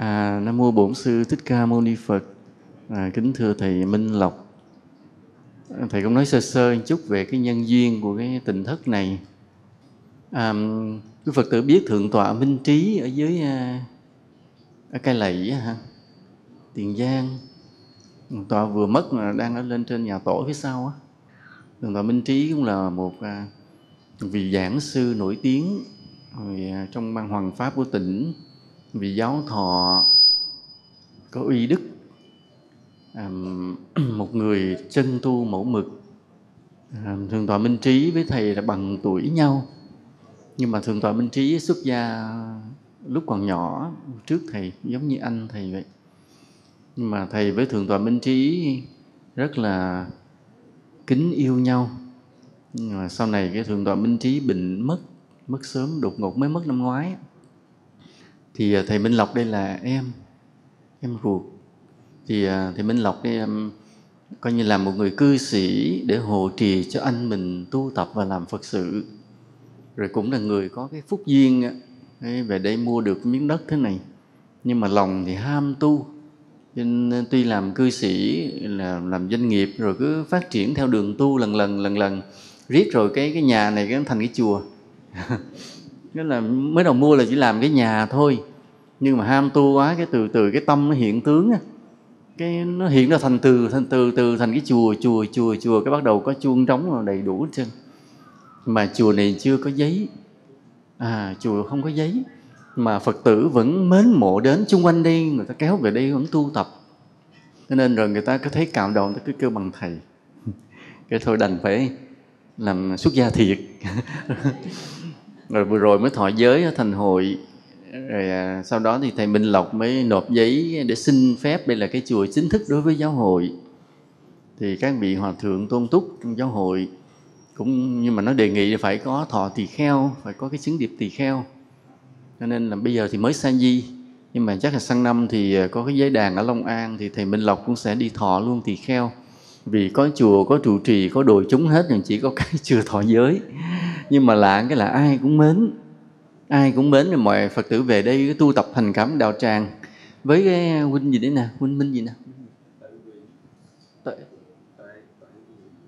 À, Nam mô Bổn sư Thích Ca Mâu Ni Phật. À, kính thưa thầy Minh Lộc. Thầy cũng nói sơ sơ một chút về cái nhân duyên của cái tình thất này. À, quý Phật tử biết thượng tọa Minh Trí ở dưới à, ở Cai Lậy ha, Tiền Giang. Thượng tọa vừa mất mà đang ở lên trên nhà tổ phía sau á. Thượng tọa Minh Trí cũng là một à, vị giảng sư nổi tiếng à, trong ban hoàng pháp của tỉnh vị giáo thọ có uy đức. À, một người chân tu mẫu mực à, thượng tọa minh trí với thầy là bằng tuổi nhau. Nhưng mà thượng tọa minh trí xuất gia lúc còn nhỏ trước thầy giống như anh thầy vậy. Nhưng mà thầy với thượng tọa minh trí rất là kính yêu nhau. Nhưng mà sau này cái thượng tọa minh trí bệnh mất mất sớm đột ngột mới mất năm ngoái thì à, thầy Minh Lộc đây là em em ruột. Thì à, thầy Minh Lộc đây em coi như là một người cư sĩ để hộ trì cho anh mình tu tập và làm Phật sự. Rồi cũng là người có cái phúc duyên về đây mua được miếng đất thế này. Nhưng mà lòng thì ham tu. Nên tuy làm cư sĩ, là làm doanh nghiệp rồi cứ phát triển theo đường tu lần lần lần lần. Riết rồi cái cái nhà này cái thành cái chùa. Nghĩa là mới đầu mua là chỉ làm cái nhà thôi nhưng mà ham tu quá, cái từ từ cái tâm nó hiện tướng cái nó hiện ra thành từ thành từ từ thành cái chùa chùa chùa chùa, cái bắt đầu có chuông trống đầy đủ hết trơn. Mà chùa này chưa có giấy. À chùa không có giấy. Mà phật tử vẫn mến mộ đến chung quanh đây, người ta kéo về đây vẫn tu tập. Cho nên rồi người ta cứ thấy cạo đầu người ta cứ kêu bằng thầy. Cái thôi đành phải làm xuất gia thiệt. Rồi vừa rồi mới thọ giới ở thành hội rồi à, sau đó thì thầy Minh Lộc mới nộp giấy để xin phép đây là cái chùa chính thức đối với giáo hội. Thì các vị hòa thượng tôn túc trong giáo hội cũng nhưng mà nó đề nghị phải có thọ tỳ kheo phải có cái chứng điệp tỳ kheo. Cho nên là bây giờ thì mới sa di. Nhưng mà chắc là sang năm thì à, có cái giấy đàn ở Long An thì thầy Minh Lộc cũng sẽ đi thọ luôn tỳ kheo. Vì có chùa có trụ trì có đồi chúng hết nhưng chỉ có cái chưa thọ giới. Nhưng mà lạ cái là ai cũng mến ai cũng mến rồi mọi phật tử về đây tu tập thành cảm đạo tràng. Với cái à, huynh gì đấy nè huynh minh gì nè? Tuệ,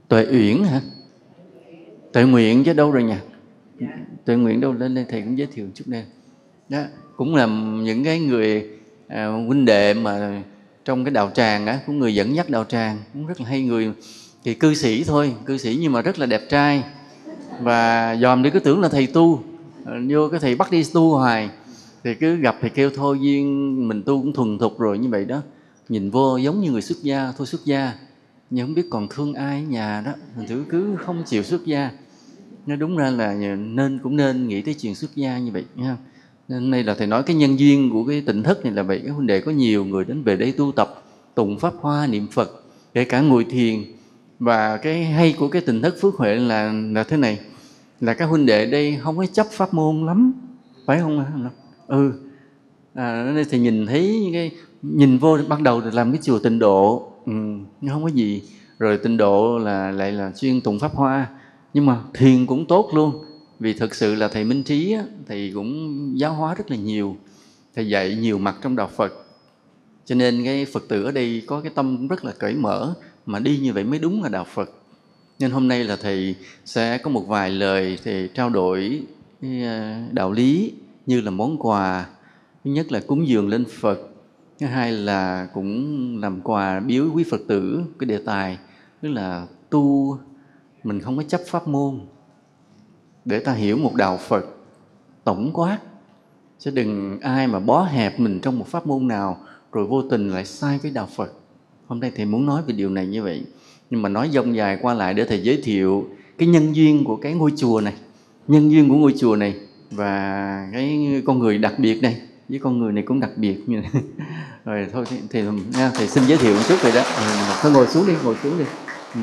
tuệ uyển hả? Tuệ nguyện chứ đâu rồi nhỉ? Tuệ nguyện đâu? Lên đây thầy cũng giới thiệu chút đây đó cũng là những cái người à, huynh đệ mà trong cái đạo tràng á cũng người dẫn dắt đạo tràng. Cũng rất là hay người thì cư sĩ thôi cư sĩ nhưng mà rất là đẹp trai. Và dòm đi cứ tưởng là thầy tu vô cái thầy bắt đi tu hoài, thì cứ gặp thì kêu thôi duyên mình tu cũng thuần thục rồi như vậy đó. Nhìn vô giống như người xuất gia, thôi xuất gia. Nhưng không biết còn thương ai ở nhà đó. Thành thử cứ không chịu xuất gia. Nó đúng ra là nên cũng nên nghĩ tới chuyện xuất gia như vậy nha nên đây là thầy nói cái nhân duyên của cái tỉnh thất này là vậy. Cái huynh đệ có nhiều người đến về đây tu tập, tụng pháp hoa, niệm phật, kể cả ngồi thiền. Và cái hay của cái tỉnh thất phước huệ là là thế này là các huynh đệ đây không có chấp pháp môn lắm phải không ạ? Ừ. À, nên thì nhìn thấy những cái nhìn vô bắt đầu làm cái chùa tịnh độ. Ừ, không có gì. Rồi tịnh độ là lại là chuyên tụng pháp hoa. Nhưng mà thiền cũng tốt luôn. Vì thực sự là thầy minh trí á, thầy cũng giáo hóa rất là nhiều. Thầy dạy nhiều mặt trong đạo phật. Cho nên cái phật tử ở đây có cái tâm cũng rất là cởi mở. Mà đi như vậy mới đúng là đạo phật nên hôm nay là thầy sẽ có một vài lời thầy trao đổi ờ, đạo lý như là món quà. Thứ nhất là cúng dường lên phật. Thứ hai là cũng làm quà biếu quý phật tử, cái đề tài, tức là tu mình không có chấp pháp môn. Để ta hiểu một đạo phật tổng quát, chứ đừng ai mà bó hẹp mình trong một pháp môn nào, rồi vô tình lại sai với đạo phật. Hôm nay thầy muốn nói về điều này như vậy nhưng mà nói dông dài qua lại để thầy giới thiệu cái nhân duyên của cái ngôi chùa này nhân duyên của ngôi chùa này và cái con người đặc biệt này với con người này cũng đặc biệt như này. rồi thôi thì, thì nha, thầy xin giới thiệu một chút rồi đó. Ừ, thôi ngồi xuống đi ngồi xuống đi. Ừ.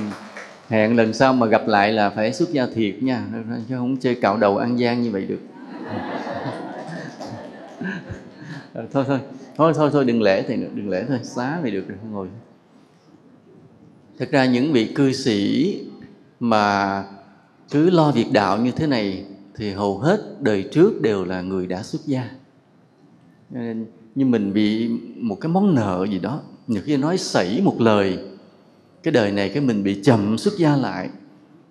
hẹn lần sau mà gặp lại là phải xuất gia thiệt nha chứ không chơi cạo đầu ăn gian như vậy được. Ờ, thôi thôi. Thôi thôi thôi đừng lễ thì đừng lễ thôi xá vậy được rồi ngồi thật ra những vị cư sĩ mà cứ lo việc đạo như thế này thì hầu hết đời trước đều là người đã xuất gia. Nên như mình bị một cái món nợ gì đó, nhiều khi nói sẩy một lời, cái đời này cái mình bị chậm xuất gia lại.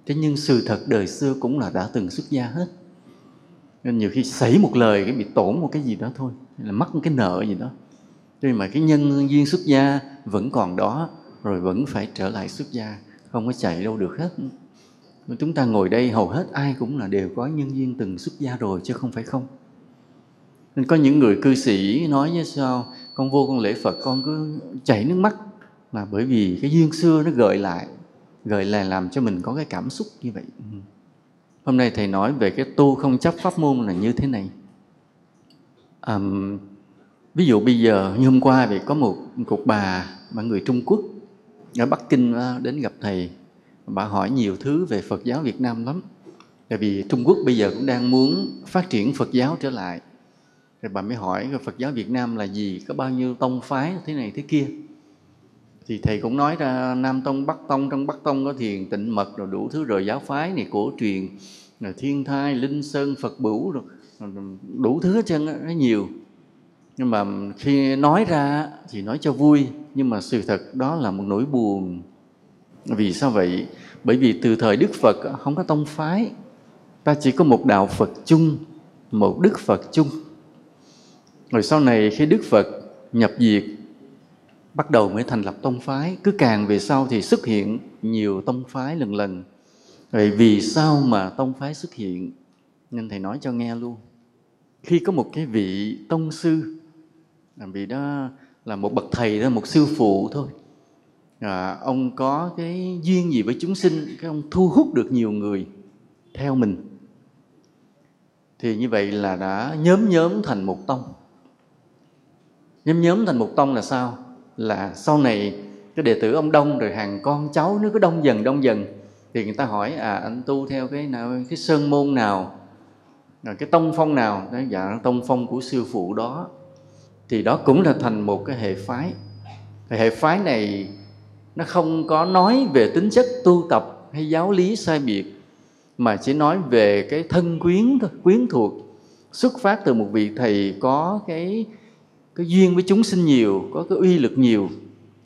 Thế nhưng sự thật đời xưa cũng là đã từng xuất gia hết. Nên nhiều khi xảy một lời cái bị tổn một cái gì đó thôi, là mắc một cái nợ gì đó. Nhưng mà cái nhân duyên xuất gia vẫn còn đó rồi vẫn phải trở lại xuất gia không có chạy đâu được hết. Chúng ta ngồi đây hầu hết ai cũng là đều có nhân duyên từng xuất gia rồi chứ không phải không. Nên có những người cư sĩ nói như sao con vô con lễ phật con cứ chảy nước mắt. Là bởi vì cái duyên xưa nó gợi lại gợi lại làm cho mình có cái cảm xúc như vậy. Ừ. Hôm nay thầy nói về cái tu không chấp pháp môn là như thế này. À, ví dụ bây giờ như hôm qua thì có một cục bà mà người trung quốc ở bắc kinh à, đến gặp thầy, bà hỏi nhiều thứ về phật giáo việt nam lắm. Tại vì trung quốc bây giờ cũng đang muốn phát triển phật giáo trở lại. Rồi bà mới hỏi phật giáo việt nam là gì? Có bao nhiêu tông phái, thế này thế kia? Thì thầy cũng nói ra, nam tông, bắc tông, trong bắc tông có thiền, tịnh, mật, rồi đủ thứ, rồi giáo phái này, cổ truyền, rồi thiên thai, linh sơn, phật bửu, rồi đủ thứ hết trơn nó nhiều nhưng mà khi nói ra thì nói cho vui, nhưng mà sự thật đó là một nỗi buồn. Vì sao vậy? Bởi vì từ thời đức phật không có tông phái. Ta chỉ có một đạo phật chung, một đức phật chung. Rồi sau này khi đức phật nhập diệt, bắt đầu mới thành lập tông phái. Cứ càng về sau thì xuất hiện nhiều tông phái lần lần. Vậy vì sao mà tông phái xuất hiện? Nên thầy nói cho nghe luôn. Khi có một cái vị tông sư vì đó là một bậc thầy đó một sư phụ thôi. À, ông có cái duyên gì với chúng sinh cái ông thu hút được nhiều người theo mình. Thì như vậy là đã nhóm nhóm thành một tông. Nhóm nhóm thành một tông là sao? Là sau này cái đệ tử ông đông rồi hàng con cháu nó cứ đông dần đông dần. Thì người ta hỏi à anh tu theo cái nào cái sơn môn nào rồi cái tông phong nào? Đó dạ tông phong của sư phụ đó thì đó cũng là thành một cái hệ phái. Thì hệ phái này nó không có nói về tính chất tu tập hay giáo lý sai biệt, mà chỉ nói về cái thân quyến thôi, quyến thuộc, xuất phát từ một vị thầy có cái cái duyên với chúng sinh nhiều, có cái uy lực nhiều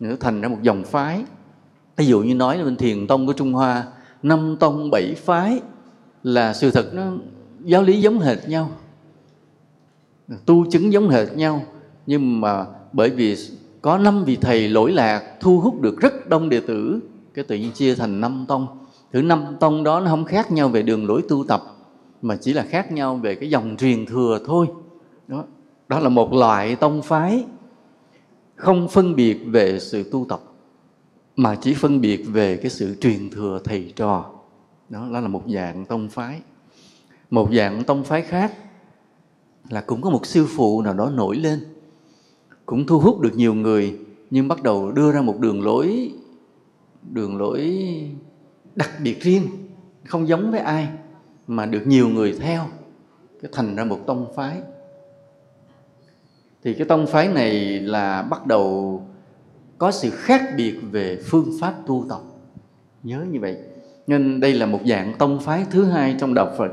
nó thành ra một dòng phái. Ví dụ như nói là bên thiền tông của trung hoa, năm tông bảy phái là sự thật nó giáo lý giống hệt nhau, tu chứng giống hệt nhau nhưng mà bởi vì có năm vị thầy lỗi lạc thu hút được rất đông đệ tử cái tự nhiên chia thành năm tông. Thứ năm tông đó nó không khác nhau về đường lối tu tập mà chỉ là khác nhau về cái dòng truyền thừa thôi. Đó đó là một loại tông phái không phân biệt về sự tu tập mà chỉ phân biệt về cái sự truyền thừa thầy trò. Đó, đó là một dạng tông phái. Một dạng tông phái khác là cũng có một sư phụ nào đó nổi lên cũng thu hút được nhiều người, nhưng bắt đầu đưa ra một đường lối đường lối đặc biệt riêng, không giống với ai mà được nhiều người theo, cái thành ra một tông phái. Thì cái tông phái này là bắt đầu có sự khác biệt về phương pháp tu tập. Nhớ như vậy. Nên đây là một dạng tông phái thứ hai trong đạo phật.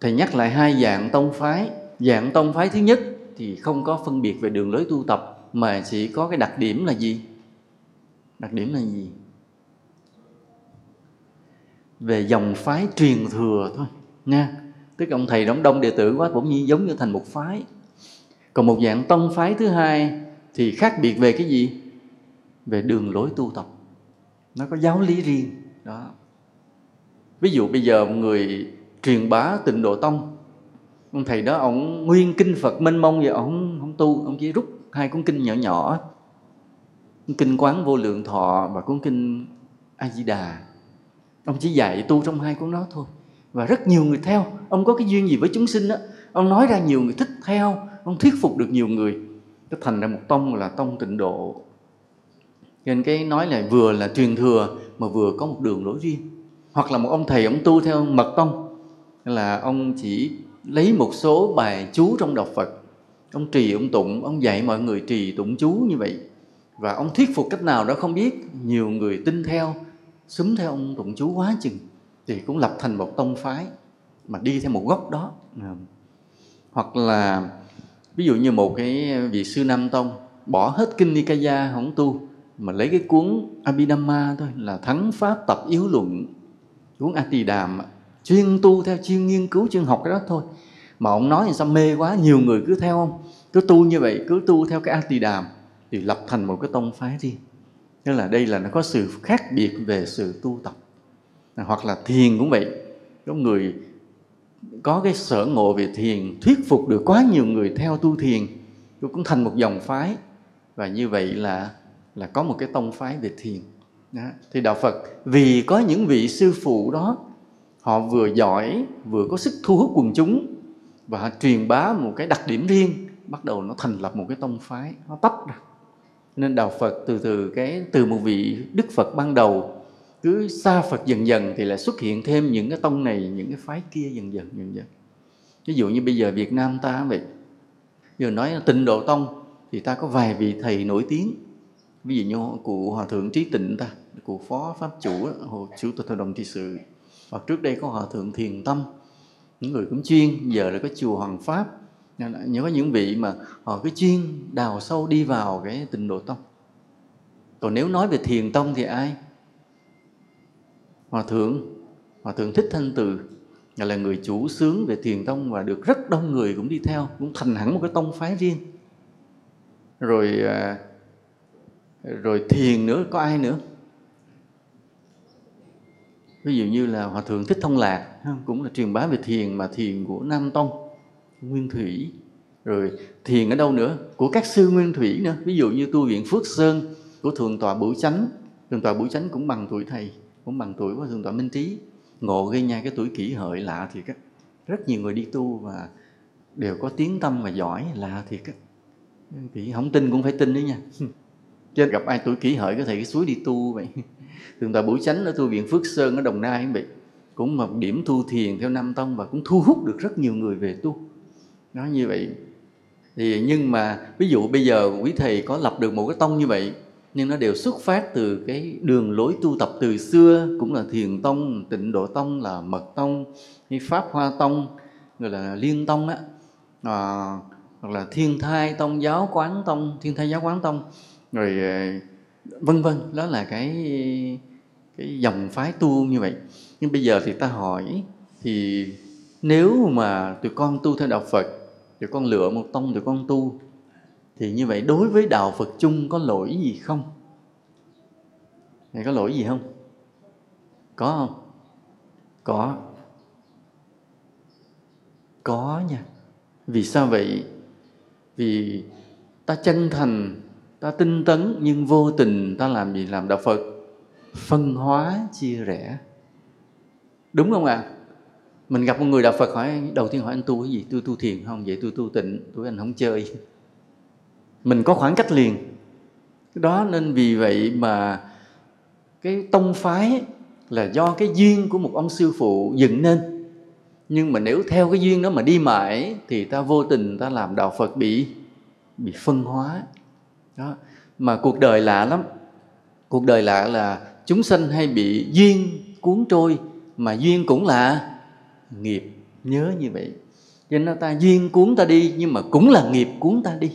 Thầy nhắc lại hai dạng tông phái dạng tông phái thứ nhất thì không có phân biệt về đường lối tu tập, mà chỉ có cái đặc điểm là gì? Đặc điểm là gì? Về dòng phái truyền thừa thôi, nha. Tức ông thầy đóng đông đệ tử quá bỗng nhiên giống như thành một phái. Còn một dạng tông phái thứ hai thì khác biệt về cái gì? Về đường lối tu tập. Nó có giáo lý riêng, đó. Ví dụ bây giờ một người truyền bá tịnh độ tông ông thầy đó, ông nguyên kinh phật mênh mông vậy, ông không tu, ông chỉ rút hai cuốn kinh nhỏ nhỏ. Kinh quán vô lượng thọ và cuốn kinh a di đà. Ông chỉ dạy tu trong hai cuốn đó thôi. Và rất nhiều người theo. Ông có cái duyên gì với chúng sinh đó ông nói ra nhiều người thích theo, ông thuyết phục được nhiều người. Nó thành ra một tông là tông tịnh độ. Nên cái nói là vừa là truyền thừa, mà vừa có một đường lối riêng. Hoặc là một ông thầy, ông tu theo mật tông. Là ông chỉ lấy một số bài chú trong đọc Phật. Ông trì, ông tụng, ông dạy mọi người trì, tụng chú như vậy. Và ông thuyết phục cách nào đó không biết, nhiều người tin theo, xúm theo ông tụng chú quá chừng, thì cũng lập thành một tông phái mà đi theo một gốc đó. Hoặc là, ví dụ như một cái vị sư nam tông, bỏ hết kinh nikaya không tu, mà lấy cái cuốn abhidhamma thôi, là thắng pháp tập yếu luận, cuốn a tỳ đàm chuyên tu theo chuyên nghiên cứu, chuyên học cái đó thôi. Mà ông nói sao mê quá, nhiều người cứ theo ông. Cứ tu như vậy, cứ tu theo cái a tỳ đàm thì lập thành một cái tông phái riêng. Tức là đây là nó có sự khác biệt về sự tu tập. Hoặc là thiền cũng vậy. Có người có cái sở ngộ về thiền, thuyết phục được quá nhiều người theo tu thiền cũng thành một dòng phái. Và như vậy là là có một cái tông phái về thiền. Đó. thì đạo Phật, vì có những vị sư phụ đó họ vừa giỏi, vừa có sức thu hút quần chúng và họ truyền bá một cái đặc điểm riêng, bắt đầu nó thành lập một cái tông phái, nó tách ra. Nên đạo Phật từ từ cái, từ một vị Đức Phật ban đầu, cứ xa Phật dần dần thì lại xuất hiện thêm những cái tông này, những cái phái kia dần dần dần dần. Ví dụ như bây giờ Việt Nam ta vậy, giờ nói là tịnh độ tông thì ta có vài vị thầy nổi tiếng. Ví dụ như cụ hòa thượng trí tịnh ta, cụ phó pháp chủ, hồ chủ tịch hội đồng trị sự hoặc trước đây có hòa thượng thiền tâm, những người cũng chuyên, giờ là có chùa hoàng pháp. Nhớ có những vị mà họ cứ chuyên đào sâu đi vào cái tình độ tông. Còn nếu nói về thiền tông thì ai? Hòa thượng hòa thượng thích thanh từ. Là người chủ sướng về thiền tông và được rất đông người cũng đi theo, cũng thành hẳn một cái tông phái riêng. Rồi à, rồi thiền nữa, có ai nữa? Ví dụ như là hòa thượng thích thông lạc cũng là truyền bá về thiền mà thiền của nam tông, nguyên thủy. Rồi thiền ở đâu nữa? Của các sư nguyên thủy nữa. Ví dụ như tu viện phước sơn của thượng tọa bửu chánh. Thượng tọa bửu chánh cũng bằng tuổi thầy, cũng bằng tuổi của thượng tọa minh trí. Ngộ gây nha cái tuổi kỷ hợi lạ thì á. Rất nhiều người đi tu và đều có tiếng tâm và giỏi lạ thiệt á. Thì không tin cũng phải tin đấy nha. Chứ gặp ai tuổi kỷ hợi có thể cái suối đi tu vậy? Thường tọa bửu chánh ở tu viện phước sơn ở đồng nai vậy. Cũng một điểm tu thiền theo Nam tông và cũng thu hút được rất nhiều người về tu. Nó như vậy. Thì nhưng mà ví dụ bây giờ quý thầy có lập được một cái tông như vậy nhưng nó đều xuất phát từ cái đường lối tu tập từ xưa cũng là thiền tông tịnh độ tông là mật tông hay pháp hoa tông rồi là liên tông á. À, hoặc là thiên thai tông giáo quán tông thiên thai giáo quán tông. Rồi à, vân vân đó là cái cái dòng phái tu như vậy nhưng bây giờ thì ta hỏi thì nếu mà tụi con tu theo đạo Phật tụi con lựa một tông tụi con tu thì như vậy đối với đạo Phật chung có lỗi gì không? Này có lỗi gì không? Có không? Có. Có nha. Vì sao vậy? Vì ta chân thành, ta tinh tấn nhưng vô tình ta làm gì làm đạo Phật? Phân hóa chia rẽ. Đúng không ạ? À? Mình gặp một người đạo Phật hỏi đầu tiên hỏi anh tu cái gì? Tôi tu thiền không? Vậy tôi tu tịnh, tôi anh không chơi mình có khoảng cách liền đó nên vì vậy mà cái tông phái là do cái duyên của một ông sư phụ dựng nên nhưng mà nếu theo cái duyên đó mà đi mãi thì ta vô tình ta làm đạo phật bị bị phân hóa đó. Mà cuộc đời lạ lắm. Cuộc đời lạ là chúng sanh hay bị duyên cuốn trôi, mà duyên cũng là nghiệp. Nhớ như vậy. Cho nên ta duyên cuốn ta đi, nhưng mà cũng là nghiệp cuốn ta đi.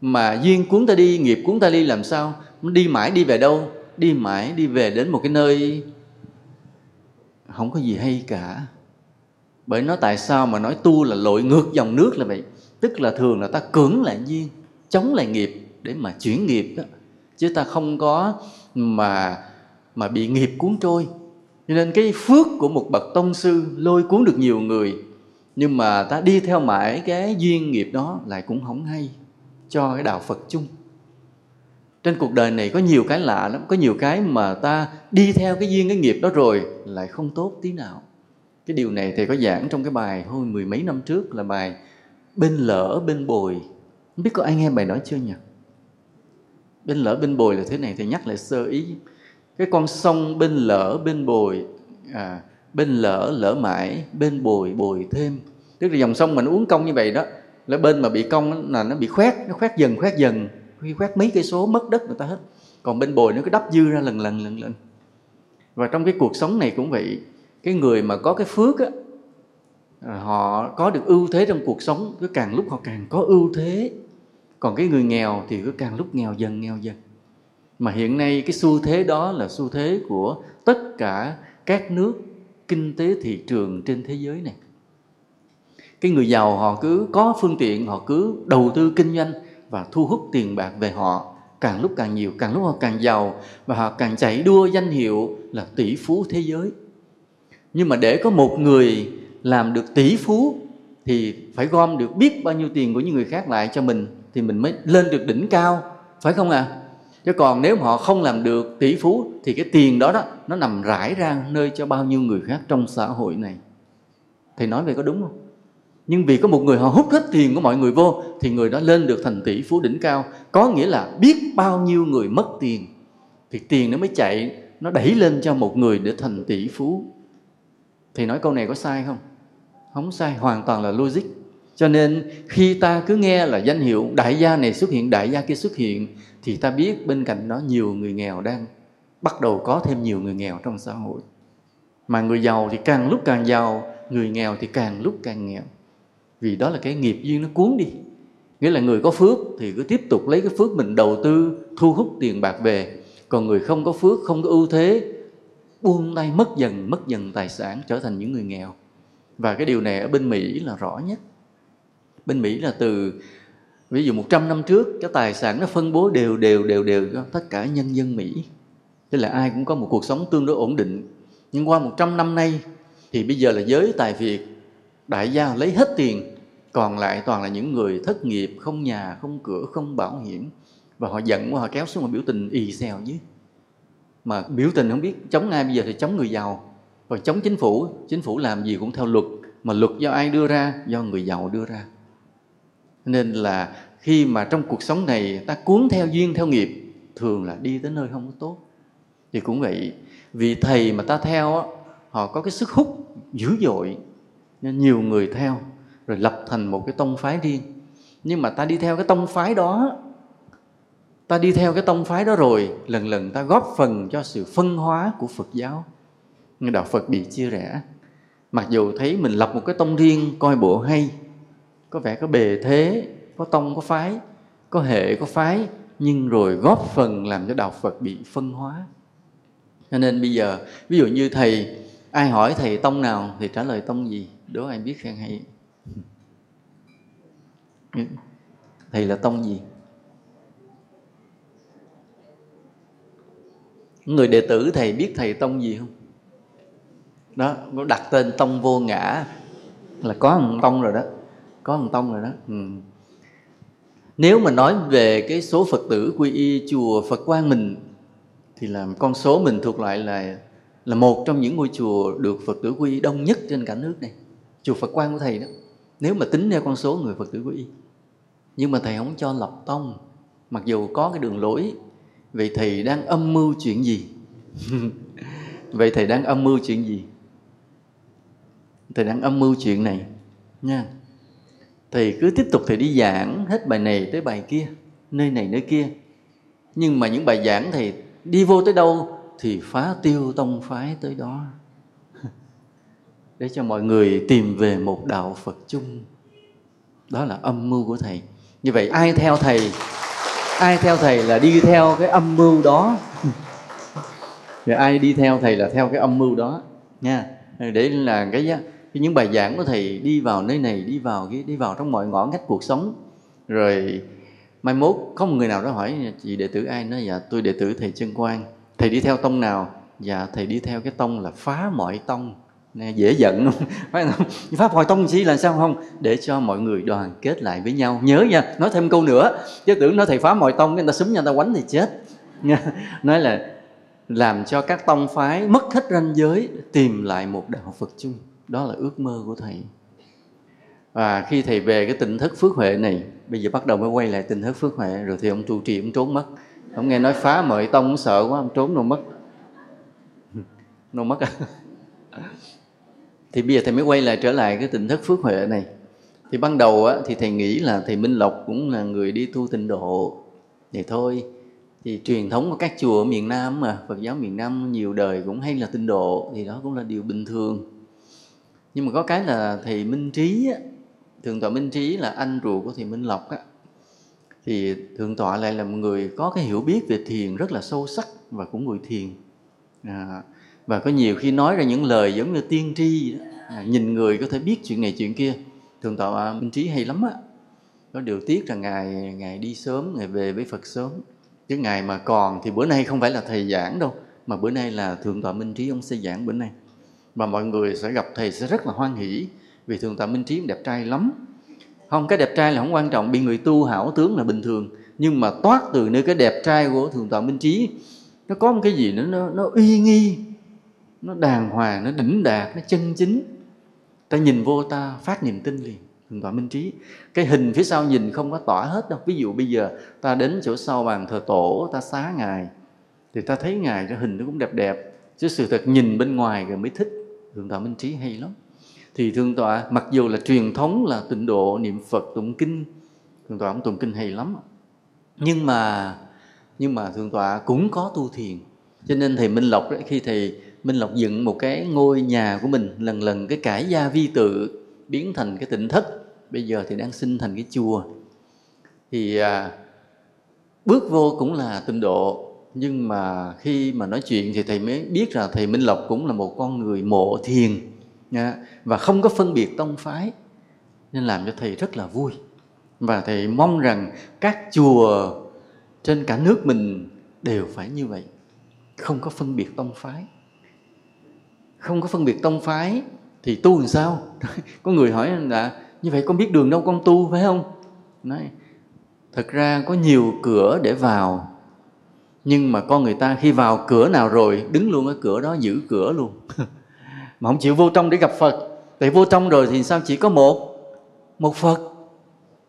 Mà duyên cuốn ta đi, nghiệp cuốn ta đi làm sao? Đi mãi đi về đâu? Đi mãi đi về đến một cái nơi không có gì hay cả. Bởi nó tại sao mà nói tu là lội ngược dòng nước là vậy? Tức là thường là ta cưỡng lại duyên, chống lại nghiệp để mà chuyển nghiệp đó. Chứ ta không có mà mà bị nghiệp cuốn trôi. Cho nên cái phước của một bậc tông sư lôi cuốn được nhiều người, nhưng mà ta đi theo mãi cái duyên nghiệp đó lại cũng không hay cho cái đạo Phật chung. Trên cuộc đời này có nhiều cái lạ lắm, có nhiều cái mà ta đi theo cái duyên, cái nghiệp đó rồi lại không tốt tí nào. Cái điều này thầy có giảng trong cái bài hồi mười mấy năm trước là bài bên lỡ, bên bồi. Không biết có ai nghe bài đó chưa nhỉ? Bên lỡ bên bồi là thế này thầy nhắc lại sơ ý. Cái con sông bên lỡ bên bồi à, bên lỡ lỡ mãi bên bồi bồi thêm. Tức là dòng sông mình uống công như vậy đó là bên mà bị cong là nó bị khoét nó khoét dần khoét dần khi khoét mấy cây số mất đất người ta hết. Còn bên bồi nó cứ đắp dư ra lần lần lần lần. Và trong cái cuộc sống này cũng vậy cái người mà có cái phước á à, họ có được ưu thế trong cuộc sống cứ càng lúc họ càng có ưu thế còn cái người nghèo thì cứ càng lúc nghèo dần nghèo dần. Mà hiện nay cái xu thế đó là xu thế của tất cả các nước kinh tế thị trường trên thế giới này. Cái người giàu họ cứ có phương tiện, họ cứ đầu tư kinh doanh và thu hút tiền bạc về họ càng lúc càng nhiều, càng lúc họ càng giàu và họ càng chạy đua danh hiệu là tỷ phú thế giới. Nhưng mà để có một người làm được tỷ phú thì phải gom được biết bao nhiêu tiền của những người khác lại cho mình thì mình mới lên được đỉnh cao, phải không ạ? À? chứ còn nếu họ không làm được tỷ phú thì cái tiền đó đó, nó nằm rải ra nơi cho bao nhiêu người khác trong xã hội này. Thầy nói về có đúng không? Nhưng vì có một người họ hút hết tiền của mọi người vô thì người đó lên được thành tỷ phú đỉnh cao. Có nghĩa là biết bao nhiêu người mất tiền thì tiền nó mới chạy, nó đẩy lên cho một người để thành tỷ phú. Thì nói câu này có sai không? Không sai, hoàn toàn là logic cho nên, khi ta cứ nghe là danh hiệu đại gia này xuất hiện, đại gia kia xuất hiện, thì ta biết bên cạnh đó nhiều người nghèo đang bắt đầu có thêm nhiều người nghèo trong xã hội. Mà người giàu thì càng lúc càng giàu, người nghèo thì càng lúc càng nghèo. Vì đó là cái nghiệp duyên nó cuốn đi. Nghĩa là người có phước thì cứ tiếp tục lấy cái phước mình đầu tư, thu hút tiền bạc về. Còn người không có phước, không có ưu thế, buông tay mất dần mất dần tài sản, trở thành những người nghèo. Và cái điều này ở bên Mỹ là rõ nhất bên Mỹ là từ, ví dụ 100 năm trước, cái tài sản nó phân bố đều đều đều đều cho tất cả nhân dân Mỹ. Tức là ai cũng có một cuộc sống tương đối ổn định. Nhưng qua 100 năm nay, thì bây giờ là giới tài phiệt, đại gia lấy hết tiền, còn lại toàn là những người thất nghiệp, không nhà, không cửa, không bảo hiểm. Và họ giận quá, họ kéo xuống mà biểu tình ì xèo chứ. Mà biểu tình không biết chống ai, bây giờ thì chống người giàu. Và chống chính phủ chính phủ làm gì cũng theo luật, mà luật do ai đưa ra? Do người giàu đưa ra nên là khi mà trong cuộc sống này ta cuốn theo duyên, theo nghiệp, thường là đi tới nơi không có tốt. Thì cũng vậy, vì thầy mà ta theo họ có cái sức hút dữ dội, nên nhiều người theo, rồi lập thành một cái tông phái riêng. Nhưng mà ta đi theo cái tông phái đó, ta đi theo cái tông phái đó rồi, lần lần ta góp phần cho sự phân hóa của phật giáo. Đạo phật bị chia rẽ. Mặc dù thấy mình lập một cái tông riêng, coi bộ hay có vẻ có bề thế, có tông, có phái, có hệ, có phái, nhưng rồi góp phần làm cho đạo phật bị phân hóa. Cho nên bây giờ, ví dụ như thầy, ai hỏi thầy tông nào thì trả lời tông gì? Đố ai biết khen hay. Thầy là tông gì? Người đệ tử thầy biết thầy tông gì không? Đó nó đặt tên tông vô ngã là có một tông rồi đó có thằng tông rồi đó. Ừ. nếu mà nói về cái số phật tử quy y chùa phật quang mình, thì là con số mình thuộc lại là là một trong những ngôi chùa được phật tử quy y đông nhất trên cả nước này. Chùa phật quang của thầy đó. Nếu mà tính theo con số người phật tử quy y. Nhưng mà thầy không cho lập tông. Mặc dù có cái đường lối, vậy thầy đang âm mưu chuyện gì? Vậy thầy đang âm mưu chuyện gì? Thầy đang âm mưu chuyện này, nha thì cứ tiếp tục thầy đi giảng hết bài này tới bài kia, nơi này nơi kia. Nhưng mà những bài giảng thầy đi vô tới đâu thì phá tiêu tông phái tới đó. Để cho mọi người tìm về một đạo phật chung. Đó là âm mưu của thầy. Như vậy ai theo thầy? Ai theo thầy là đi theo cái âm mưu đó? Rồi ai đi theo thầy là theo cái âm mưu đó, nha. Để là cái những bài giảng của thầy đi vào nơi này đi vào cái đi vào trong mọi ngõ ngách cuộc sống. Rồi mai mốt có một người nào đó hỏi chị đệ tử ai? Nói dạ tôi đệ tử thầy chân quang. Thầy đi theo tông nào? Dạ thầy đi theo cái tông là phá mọi tông. Nè, dễ giận không phải không? Pháp hội tông chi là sao không? Để cho mọi người đoàn kết lại với nhau. Nhớ nha nói thêm câu nữa. Chứ tưởng nói thầy phá mọi tông người ta súng nhau ta quánh thì chết. Nha nói là làm cho các tông phái mất hết ranh giới tìm lại một đạo phật chung đó là ước mơ của thầy. Và khi thầy về cái tỉnh thức phước huệ này bây giờ bắt đầu mới quay lại tỉnh thức phước huệ rồi thì ông trụ trì ông trốn mất. Ông nghe nói phá mời tông ông sợ quá ông trốn đâu mất. Đâu mất à? Thì bây giờ thầy mới quay lại trở lại cái tỉnh thức phước huệ này. Thì ban đầu á, thì thầy nghĩ là thầy Minh Lộc cũng là người đi tu tịnh độ. Thì thôi thì truyền thống của các chùa ở miền Nam mà Phật giáo miền Nam nhiều đời cũng hay là tịnh độ thì đó cũng là điều bình thường nhưng mà có cái là thầy minh trí á, thượng tọa minh trí là anh ruột của thầy minh lộc á. Thì thượng tọa lại là một người có cái hiểu biết về thiền rất là sâu sắc và cũng người thiền. À, và có nhiều khi nói ra những lời giống như tiên tri đó. À, nhìn người có thể biết chuyện này chuyện kia. Thượng tọa minh trí hay lắm á. Có điều tiếc là ngài ngài đi sớm ngài về với phật sớm. Chứ ngài mà còn thì bữa nay không phải là thầy giảng đâu mà bữa nay là thượng tọa minh trí ông sẽ giảng bữa nay mà mọi người sẽ gặp thầy sẽ rất là hoan hỷ vì thượng tọa minh trí đẹp trai lắm. Không cái đẹp trai là không quan trọng bị người tu hảo tướng là bình thường nhưng mà toát từ nơi cái đẹp trai của thượng tọa minh trí nó có một cái gì nó nó, nó uy nghi nó đàng hoàng nó đỉnh đạt nó chân chính. Ta nhìn vô ta phát niềm tin liền thượng tọa minh trí. Cái hình phía sau nhìn không có tỏa hết đâu. Ví dụ bây giờ ta đến chỗ sau bàn thờ tổ ta xá ngài thì ta thấy ngài cái hình nó cũng đẹp đẹp chứ sự thật nhìn bên ngoài rồi mới thích thượng tọa minh trí hay lắm. Thì thượng tọa mặc dù là truyền thống là tịnh độ niệm phật tụng kinh thượng tọa cũng tụng kinh hay lắm. Nhưng mà nhưng mà thượng tọa cũng có tu thiền. Cho nên thầy minh lộc đấy khi thầy minh lộc dựng một cái ngôi nhà của mình lần lần cái cải gia vi tự biến thành cái tịnh thất bây giờ thì đang sinh thành cái chùa. Thì à, bước vô cũng là tịnh độ nhưng mà khi mà nói chuyện thì thầy mới biết là thầy minh lộc cũng là một con người mộ thiền nha, và không có phân biệt tông phái nên làm cho thầy rất là vui. Và thầy mong rằng các chùa trên cả nước mình đều phải như vậy không có phân biệt tông phái. Không có phân biệt tông phái thì tu làm sao? Có người hỏi là như vậy con biết đường đâu con tu phải không? Nói thật ra có nhiều cửa để vào nhưng mà con người ta khi vào cửa nào rồi, đứng luôn ở cửa đó, giữ cửa luôn. Mà không chịu vô trong để gặp phật. Tại vô trong rồi thì sao chỉ có một? Một phật.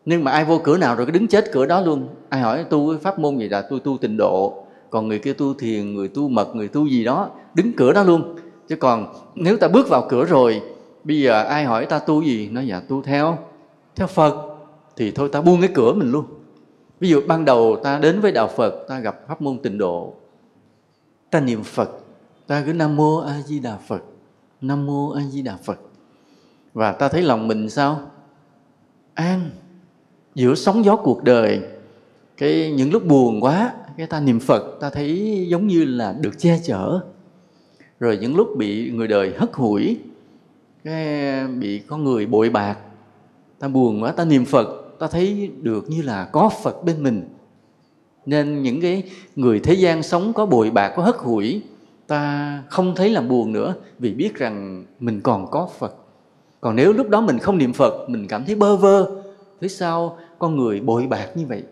Nhưng mà ai vô cửa nào rồi cứ đứng chết cửa đó luôn. Ai hỏi tu pháp môn gì là tôi tu tịnh độ. Còn người kia tu thiền, người tu mật, người tu gì đó, đứng cửa đó luôn. Chứ còn nếu ta bước vào cửa rồi, bây giờ ai hỏi ta tu gì? Nó dạ tu theo. Theo phật, thì thôi ta buông cái cửa mình luôn ví dụ ban đầu ta đến với đạo phật, ta gặp pháp môn tịnh độ. Ta niệm phật, ta cứ nam mô a di đà phật, nam mô a di đà phật. Và ta thấy lòng mình sao? An, giữa sóng gió cuộc đời. Cái những lúc buồn quá, cái ta niệm phật, ta thấy giống như là được che chở. Rồi những lúc bị người đời hất hủi, cái bị có người bội bạc, ta buồn quá, ta niệm phật ta thấy được như là có phật bên mình. Nên những cái người thế gian sống có bội bạc, có hất hủi, ta không thấy là buồn nữa vì biết rằng mình còn có phật. Còn nếu lúc đó mình không niệm phật, mình cảm thấy bơ vơ, thế sao con người bội bạc như vậy?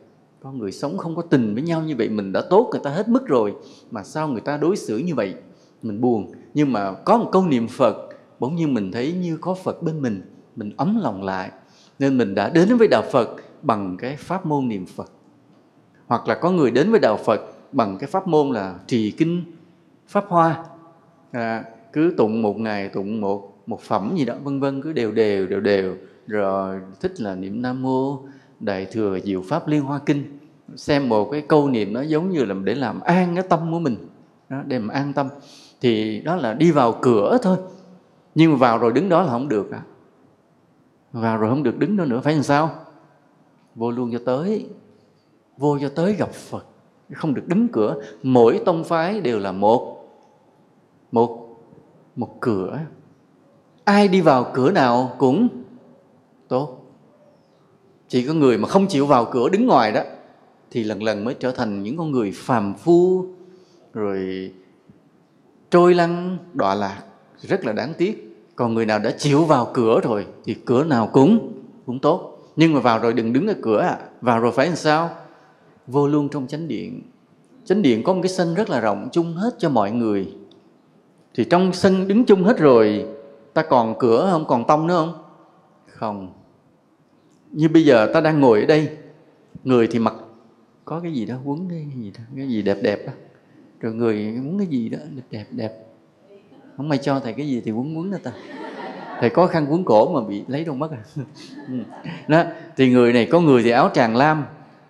Con người sống không có tình với nhau như vậy, mình đã tốt, người ta hết mức rồi, mà sao người ta đối xử như vậy? Mình buồn. Nhưng mà có một câu niệm phật, bỗng nhiên mình thấy như có phật bên mình mình ấm lòng lại nên mình đã đến với đạo phật bằng cái pháp môn niệm phật. Hoặc là có người đến với đạo phật bằng cái pháp môn là trì kinh pháp hoa à, cứ tụng một ngày tụng một một phẩm gì đó vân vân cứ đều đều đều đều. Rồi thích là niệm nam mô đại thừa diệu pháp liên hoa kinh. Xem một cái câu niệm nó giống như là để làm an cái tâm của mình đó, để mà an tâm. Thì đó là đi vào cửa thôi. Nhưng mà vào rồi đứng đó là không được à và rồi không được đứng đó nữa, phải làm sao? Vô luôn cho tới, vô cho tới gặp phật. Không được đứng cửa. Mỗi tông phái đều là một một một cửa. Ai đi vào cửa nào cũng tốt. Chỉ có người mà không chịu vào cửa đứng ngoài đó, thì lần lần mới trở thành những con người phàm phu, rồi trôi lăn đọa lạc. Rất là đáng tiếc còn người nào đã chịu vào cửa rồi thì cửa nào cũng cũng tốt. Nhưng mà vào rồi đừng đứng ở cửa à vào rồi phải làm sao? Vô luôn trong chánh điện. Chánh điện có một cái sân rất là rộng, chung hết cho mọi người. Thì trong sân đứng chung hết rồi, ta còn cửa không? Còn tông nữa không? Không. Như bây giờ ta đang ngồi ở đây, người thì mặc, có cái gì đó quấn cái gì đó, cái gì đẹp đẹp đó rồi người muốn cái gì đó đẹp đẹp đẹp không may cho, thầy cái gì thì quấn quấn đó ta. Thầy có khăn quấn cổ mà bị lấy đâu mất à. Ừ. Đó, thì người này có người thì áo tràng lam,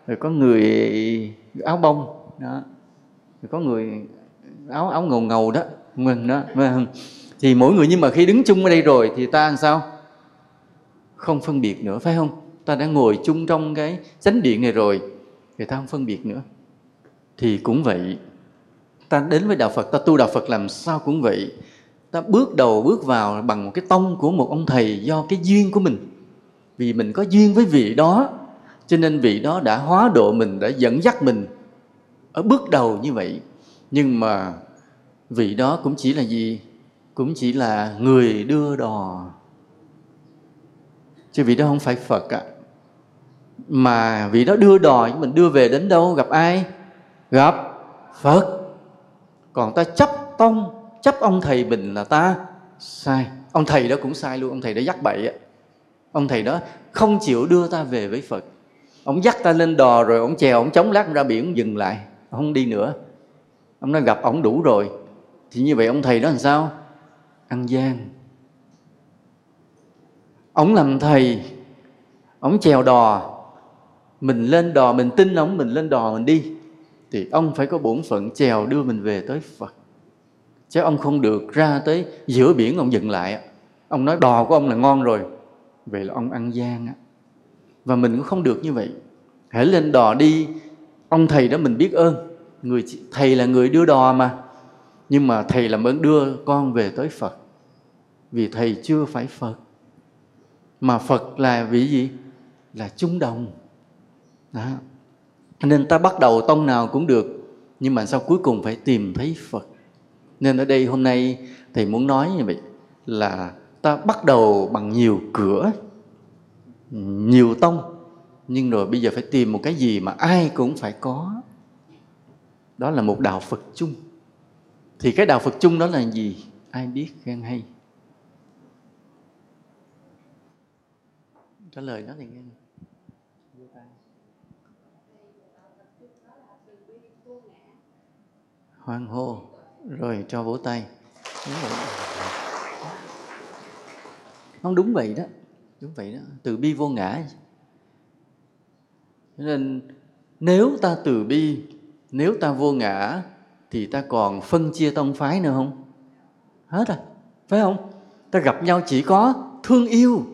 rồi có người áo bông, đó. Rồi có người áo áo ngầu ngầu đó. Mình đó thì mỗi người nhưng mà khi đứng chung ở đây rồi thì ta làm sao? Không phân biệt nữa, phải không? Ta đã ngồi chung trong cái chánh điện này rồi, thì ta không phân biệt nữa. Thì cũng vậy, ta đến với đạo phật, ta tu đạo phật làm sao cũng vậy ta bước đầu bước vào bằng một cái tông của một ông thầy do cái duyên của mình. Vì mình có duyên với vị đó, cho nên vị đó đã hóa độ mình, đã dẫn dắt mình ở bước đầu như vậy. Nhưng mà vị đó cũng chỉ là gì? Cũng chỉ là người đưa đò. Chứ vị đó không phải phật ạ. À. mà vị đó đưa đò mình, đưa về đến đâu? Gặp ai? Gặp phật. Còn ta chấp tông chấp ông thầy mình là ta. Sai. Ông thầy đó cũng sai luôn ông thầy đó dắt bậy á. Ông thầy đó không chịu đưa ta về với phật. Ông dắt ta lên đò rồi ông chèo ông chống lát ra biển dừng lại. Ông không đi nữa. Ông nói gặp ông đủ rồi. Thì như vậy ông thầy đó làm sao? Ăn gian. Ông làm thầy. Ông chèo đò. Mình lên đò mình tin ông mình lên đò mình đi. Thì ông phải có bổn phận chèo đưa mình về tới phật chứ ông không được ra tới giữa biển ông dừng lại ông nói, đò của ông là ngon rồi. Vậy là ông ăn gian á. Và mình cũng không được như vậy. Hãy lên đò đi, ông thầy đó mình biết ơn. Người thầy là người đưa đò mà. Nhưng mà thầy làm ơn đưa con về tới phật. Vì thầy chưa phải phật. Mà phật là vì gì? Là trung đồng. Đó. nên ta bắt đầu tông nào cũng được. Nhưng mà sao cuối cùng phải tìm thấy phật? Nên ở đây hôm nay thầy muốn nói như vậy là ta bắt đầu bằng nhiều cửa, nhiều tông. Nhưng rồi bây giờ phải tìm một cái gì mà ai cũng phải có. Đó là một đạo phật chung. Thì cái đạo phật chung đó là gì? Ai biết, khen hay. Trả lời nó thì nghe. Hoang hô rồi cho vỗ tay. Đúng vậy. không đúng vậy đó. Đúng vậy đó. Từ bi vô ngã. Cho nên nếu ta từ bi nếu ta vô ngã thì ta còn phân chia tông phái nữa không? Hết à? Phải không? Ta gặp nhau chỉ có thương yêu.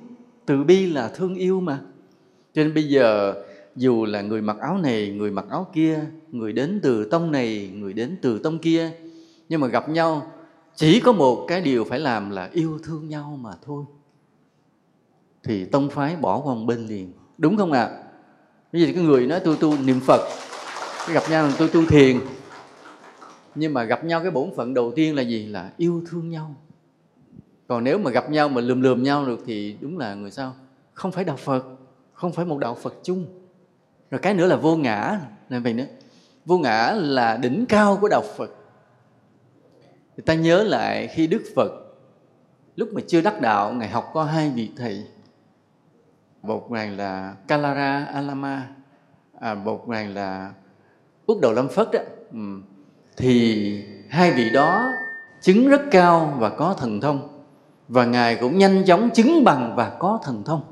Từ bi là thương yêu mà. Cho nên bây giờ dù là người mặc áo này người mặc áo kia người đến từ tông này người đến từ tông kia nhưng mà gặp nhau, chỉ có một cái điều phải làm là yêu thương nhau mà thôi. Thì tông phái bỏ qua một bên liền. Đúng không ạ? À? bây giờ cái người nói tôi tu niệm phật, cái gặp nhau là tôi tu thiền. Nhưng mà gặp nhau cái bổn phận đầu tiên là gì? Là yêu thương nhau. Còn nếu mà gặp nhau mà lườm lườm nhau được thì đúng là người sao? Không phải đạo phật, không phải một đạo phật chung. Rồi cái nữa là vô ngã là vậy nữa. Vô ngã là đỉnh cao của đạo phật thì ta nhớ lại khi đức phật lúc mà chưa đắc đạo ngài học có hai vị thầy. Một ngài là kalara alama à, một ngài là Quốc đầu lâm phất đó. Ừ. thì hai vị đó chứng rất cao và có thần thông. Và ngài cũng nhanh chóng chứng bằng và có thần thông.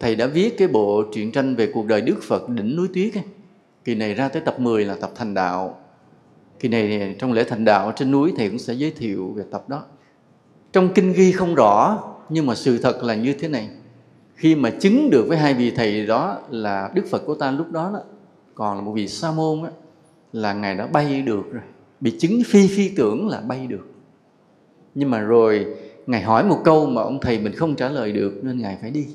Thầy đã viết cái bộ truyện tranh về cuộc đời đức phật đỉnh núi tuyết ấy. kỳ này ra tới tập 10 là tập thành đạo kỳ này trong lễ thành đạo trên núi thầy cũng sẽ giới thiệu về tập đó. Trong kinh ghi không rõ nhưng mà sự thật là như thế này. Khi mà chứng được với hai vị thầy đó là đức phật của ta lúc đó, đó còn là một vị sa môn đó, là ngài đã bay được rồi. Bị chứng phi phi tưởng là bay được. Nhưng mà rồi ngài hỏi một câu mà ông thầy mình không trả lời được nên ngài phải đi.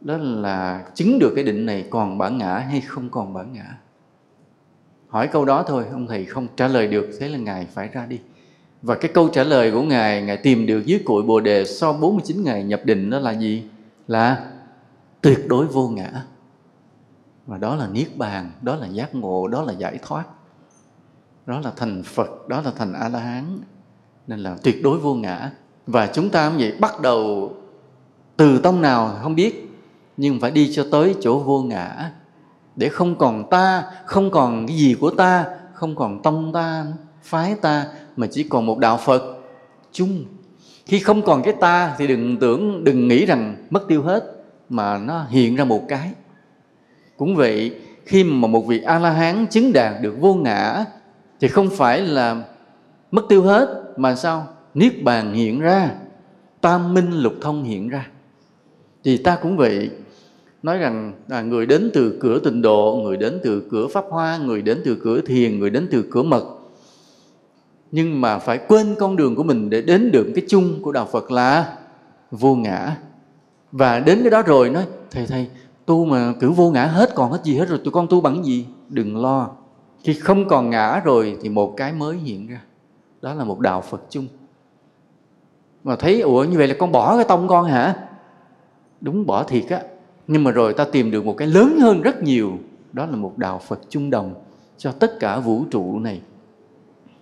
Đó là chứng được cái định này còn bản ngã hay không còn bản ngã hỏi câu đó thôi, ông thầy không trả lời được, thế là ngài phải ra đi. Và cái câu trả lời của ngài ngài tìm được dưới cội bồ đề sau 49 ngày nhập định đó là gì? Là tuyệt đối vô ngã. Và đó là niết bàn, đó là giác ngộ, đó là giải thoát. Đó là thành phật, đó là thành a la hán nên là tuyệt đối vô ngã. Và chúng ta cũng vậy, bắt đầu từ tông nào không biết, nhưng phải đi cho tới chỗ vô ngã để không còn ta, không còn cái gì của ta, không còn tông ta, phái ta, mà chỉ còn một đạo phật chung. Khi không còn cái ta thì đừng tưởng, đừng nghĩ rằng mất tiêu hết, mà nó hiện ra một cái. Cũng vậy, khi mà một vị a la hán chứng đạt được vô ngã, thì không phải là mất tiêu hết, mà sao? Niết bàn hiện ra, tam minh lục thông hiện ra. Thì ta cũng vậy nói rằng là người đến từ cửa tịnh độ, người đến từ cửa pháp hoa, người đến từ cửa thiền, người đến từ cửa mật. Nhưng mà phải quên con đường của mình để đến được cái chung của đạo phật là vô ngã. Và đến cái đó rồi nói, thầy thầy, tu mà cứ vô ngã hết còn hết gì hết rồi, tụi con tu bằng gì? Đừng lo. Khi không còn ngã rồi thì một cái mới hiện ra. Đó là một đạo phật chung. Mà thấy, ủa, như vậy là con bỏ cái tông con hả? Đúng, bỏ thiệt á nhưng mà rồi ta tìm được một cái lớn hơn rất nhiều. Đó là một đạo phật chung đồng cho tất cả vũ trụ này.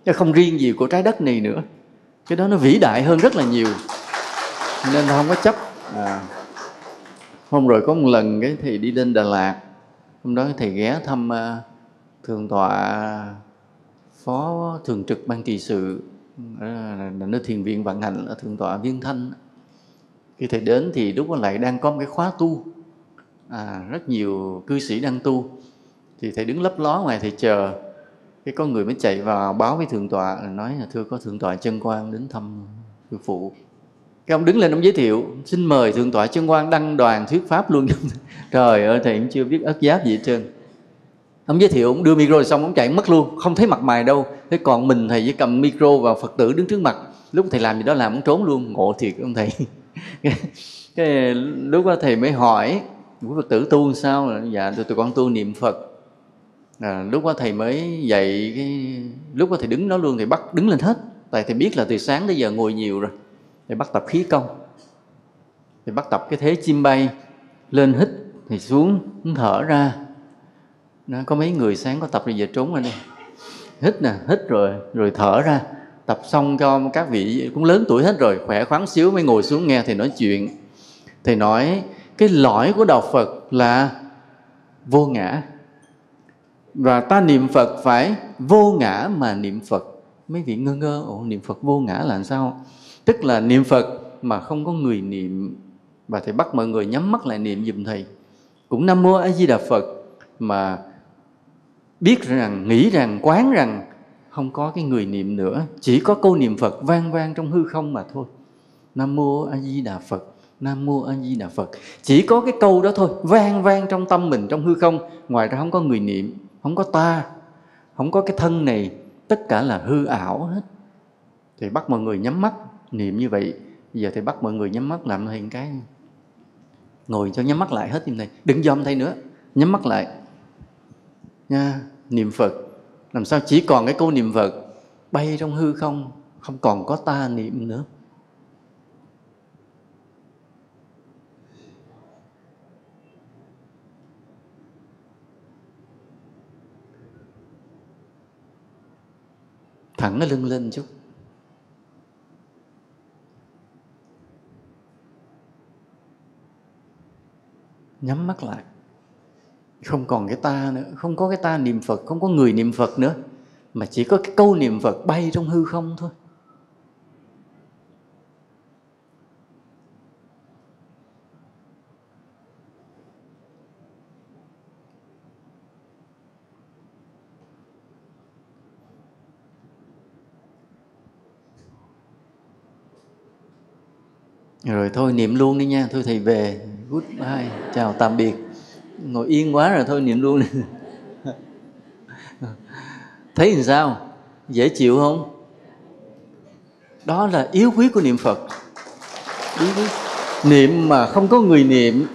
Chứ không riêng gì của trái đất này nữa. Cái đó nó vĩ đại hơn rất là nhiều. Nên không có chấp. À. hôm rồi có một lần cái thì đi lên Đà Lạt. Hôm đó thầy ghé thăm à, thường tọa phó thường trực ban trị sự. Là nơi thiền viện Vạn Hạnh ở thượng tọa viên thanh. Khi thầy đến thì lúc đó lại đang có một cái khóa tu à, rất nhiều cư sĩ đang tu. Thì thầy đứng lấp ló ngoài thầy chờ. Cái có người mới chạy vào báo với thượng tọa nói là thưa có thượng tọa chân quang đến thăm sư phụ. Cái ông đứng lên ông giới thiệu xin mời thượng tọa chân quang đăng đoàn thuyết pháp luôn. Trời ơi thầy cũng chưa biết ớt giáp gì hết trơn. Ông giới thiệu ông đưa micro xong ông chạy mất luôn không thấy mặt mày đâu. Thế còn mình thầy với cầm micro và phật tử đứng trước mặt. Lúc thầy làm gì đó làm ông trốn luôn. Ngộ thiệt ông thầy. Cái lúc đó thầy mới hỏi quý phật tử tu sao dạ tụi, tụi con tu niệm phật. À, lúc đó thầy mới dạy cái lúc đó thầy đứng đó luôn thầy bắt đứng lên hết. Tại thầy biết là từ sáng tới giờ ngồi nhiều rồi. Thầy bắt tập khí công. Thầy bắt tập cái thế chim bay lên hít thì xuống thở ra. Nó có mấy người sáng có tập thì giờ trốn rồi đây. Hít nè hít rồi rồi thở ra. Tập xong cho các vị cũng lớn tuổi hết rồi khỏe khoắn xíu mới ngồi xuống nghe thầy nói chuyện. Thầy nói cái lõi của đạo phật là vô ngã. Và ta niệm phật phải vô ngã mà niệm phật. Mấy vị ngơ ngơ ồ niệm phật vô ngã là làm sao? Tức là niệm phật mà không có người niệm. Và thầy bắt mọi người nhắm mắt lại niệm giùm thầy. Cũng nam mô a di đà phật mà biết rằng, nghĩ rằng, quán rằng không có cái người niệm nữa. Chỉ có câu niệm phật vang vang trong hư không mà thôi. Nam mô a di đà phật nam mô a di đà phật. Chỉ có cái câu đó thôi, vang vang trong tâm mình, trong hư không. Ngoài ra không có người niệm, không có ta, không có cái thân này. Tất cả là hư ảo hết. Thì bắt mọi người nhắm mắt, niệm như vậy. Giờ thì bắt mọi người nhắm mắt làm hình cái ngồi cho nhắm mắt lại hết như này. Đừng dòm thầy nữa, nhắm mắt lại. Nha, niệm phật. Làm sao chỉ còn cái câu niệm phật bay trong hư không? Không còn có ta niệm nữa. Thẳng cái lưng lên chút. Nhắm mắt lại. Không còn cái ta nữa, không có cái ta niệm phật, không có người niệm phật nữa, mà chỉ có cái câu niệm phật bay trong hư không thôi. Rồi thôi niệm luôn đi nha. Thôi thầy về. Goodbye chào tạm biệt. Ngồi yên quá rồi thôi niệm luôn. Thấy làm sao? Dễ chịu không? Đó là yếu quý của niệm phật. Yếu quý. niệm mà không có người niệm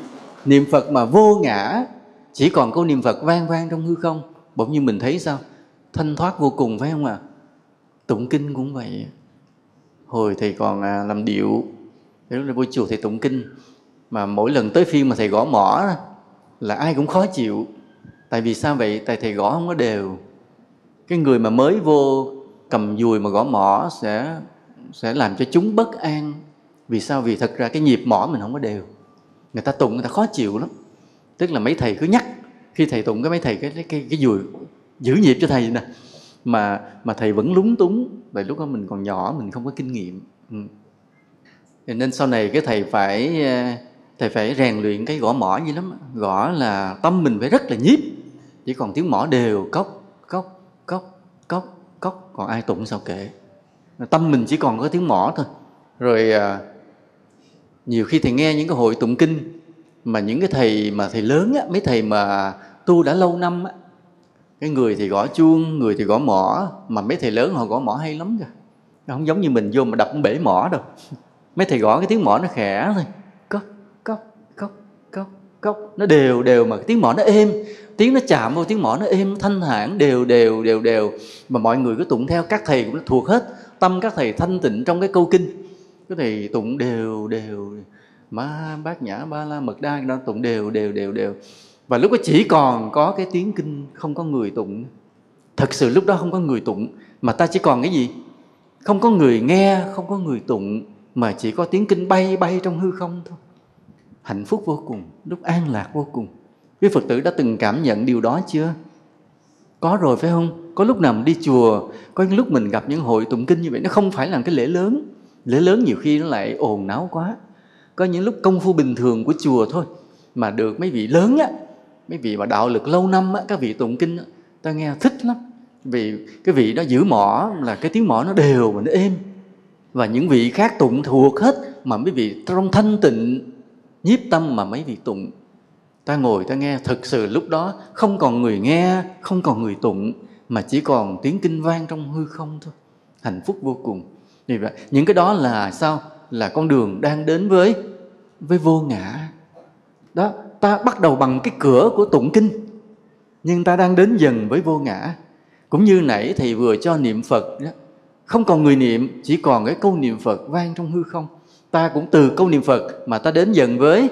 niệm phật mà vô ngã, chỉ còn câu niệm phật vang vang trong hư không. Bỗng nhiên mình thấy sao? Thanh thoát vô cùng phải không ạ? À? tụng kinh cũng vậy. Hồi thầy còn à, làm điệu lúc là vô chùa thầy tụng kinh mà mỗi lần tới phiên mà thầy gõ mỏ là ai cũng khó chịu. Tại vì sao vậy? Tại thầy gõ không có đều. Cái người mà mới vô cầm dùi mà gõ mỏ sẽ sẽ làm cho chúng bất an. Vì sao? Vì thật ra cái nhịp mỏ mình không có đều. Người ta tụng người ta khó chịu lắm. Tức là mấy thầy cứ nhắc khi thầy tụng cái mấy thầy cái cái cái, cái dùi giữ nhịp cho thầy nè. Mà mà thầy vẫn lúng túng. Tại lúc đó mình còn nhỏ mình không có kinh nghiệm. Ừ nên sau này cái thầy phải ờ, thầy phải rèn luyện cái gõ mỏ gì lắm. Gõ là tâm mình phải rất là nhiếp. Chỉ còn tiếng mỏ đều cốc cốc cốc cốc cốc, còn ai tụng sao kệ. Tâm mình chỉ còn có tiếng mỏ thôi. Rồi ờ, nhiều khi thầy nghe những cái hội tụng kinh mà những cái thầy mà thầy lớn á, mấy thầy mà tu đã lâu năm á, cái người thì gõ chuông, người thì gõ mỏ mà mấy thầy lớn họ gõ mỏ hay lắm kìa. Không giống như mình vô mà đập bể mỏ đâu mấy thầy gõ cái tiếng mỏ nó khẽ thôi. Cốc cốc cốc cốc cốc. Nó đều đều mà cái tiếng mỏ nó êm. Tiếng nó chạm vào tiếng mỏ nó êm, thanh thản, đều đều đều đều. Mà mọi người cứ tụng theo các thầy cũng thuộc hết. Tâm các thầy thanh tịnh trong cái câu kinh. Cái thầy tụng đều đều. Ma, bát nhã, ba la mật đa đó, tụng đều đều đều đều. Và lúc đó chỉ còn có cái tiếng kinh không có người tụng. Thật sự lúc đó không có người tụng, mà ta chỉ còn cái gì? Không có người nghe, không có người tụng mà chỉ có tiếng kinh bay bay trong hư không thôi. Hạnh phúc vô cùng lúc an lạc vô cùng. Quý phật tử đã từng cảm nhận điều đó chưa? Có rồi phải không? Có lúc nào mình đi chùa có những lúc mình gặp những hội tụng kinh như vậy nó không phải là cái lễ lớn. Lễ lớn nhiều khi nó lại ồn náo quá. Có những lúc công phu bình thường của chùa thôi mà được mấy vị lớn á mấy vị mà đạo lực lâu năm á các vị tụng kinh á, ta nghe thích lắm. Vì cái vị đó giữ mỏ là cái tiếng mỏ nó đều và nó êm và những vị khác tụng thuộc hết mà mấy vị trong thanh tịnh nhiếp tâm mà mấy vị tụng. Ta ngồi ta nghe thực sự lúc đó không còn người nghe không còn người tụng mà chỉ còn tiếng kinh vang trong hư không thôi. Hạnh phúc vô cùng. Vì vậy những cái đó là sao? Là con đường đang đến với với vô ngã. Đó ta bắt đầu bằng cái cửa của tụng kinh. Nhưng ta đang đến dần với vô ngã. Cũng như nãy thầy vừa cho niệm phật đó, không còn người niệm, chỉ còn cái câu niệm phật vang trong hư không. Ta cũng từ câu niệm phật mà ta đến dần với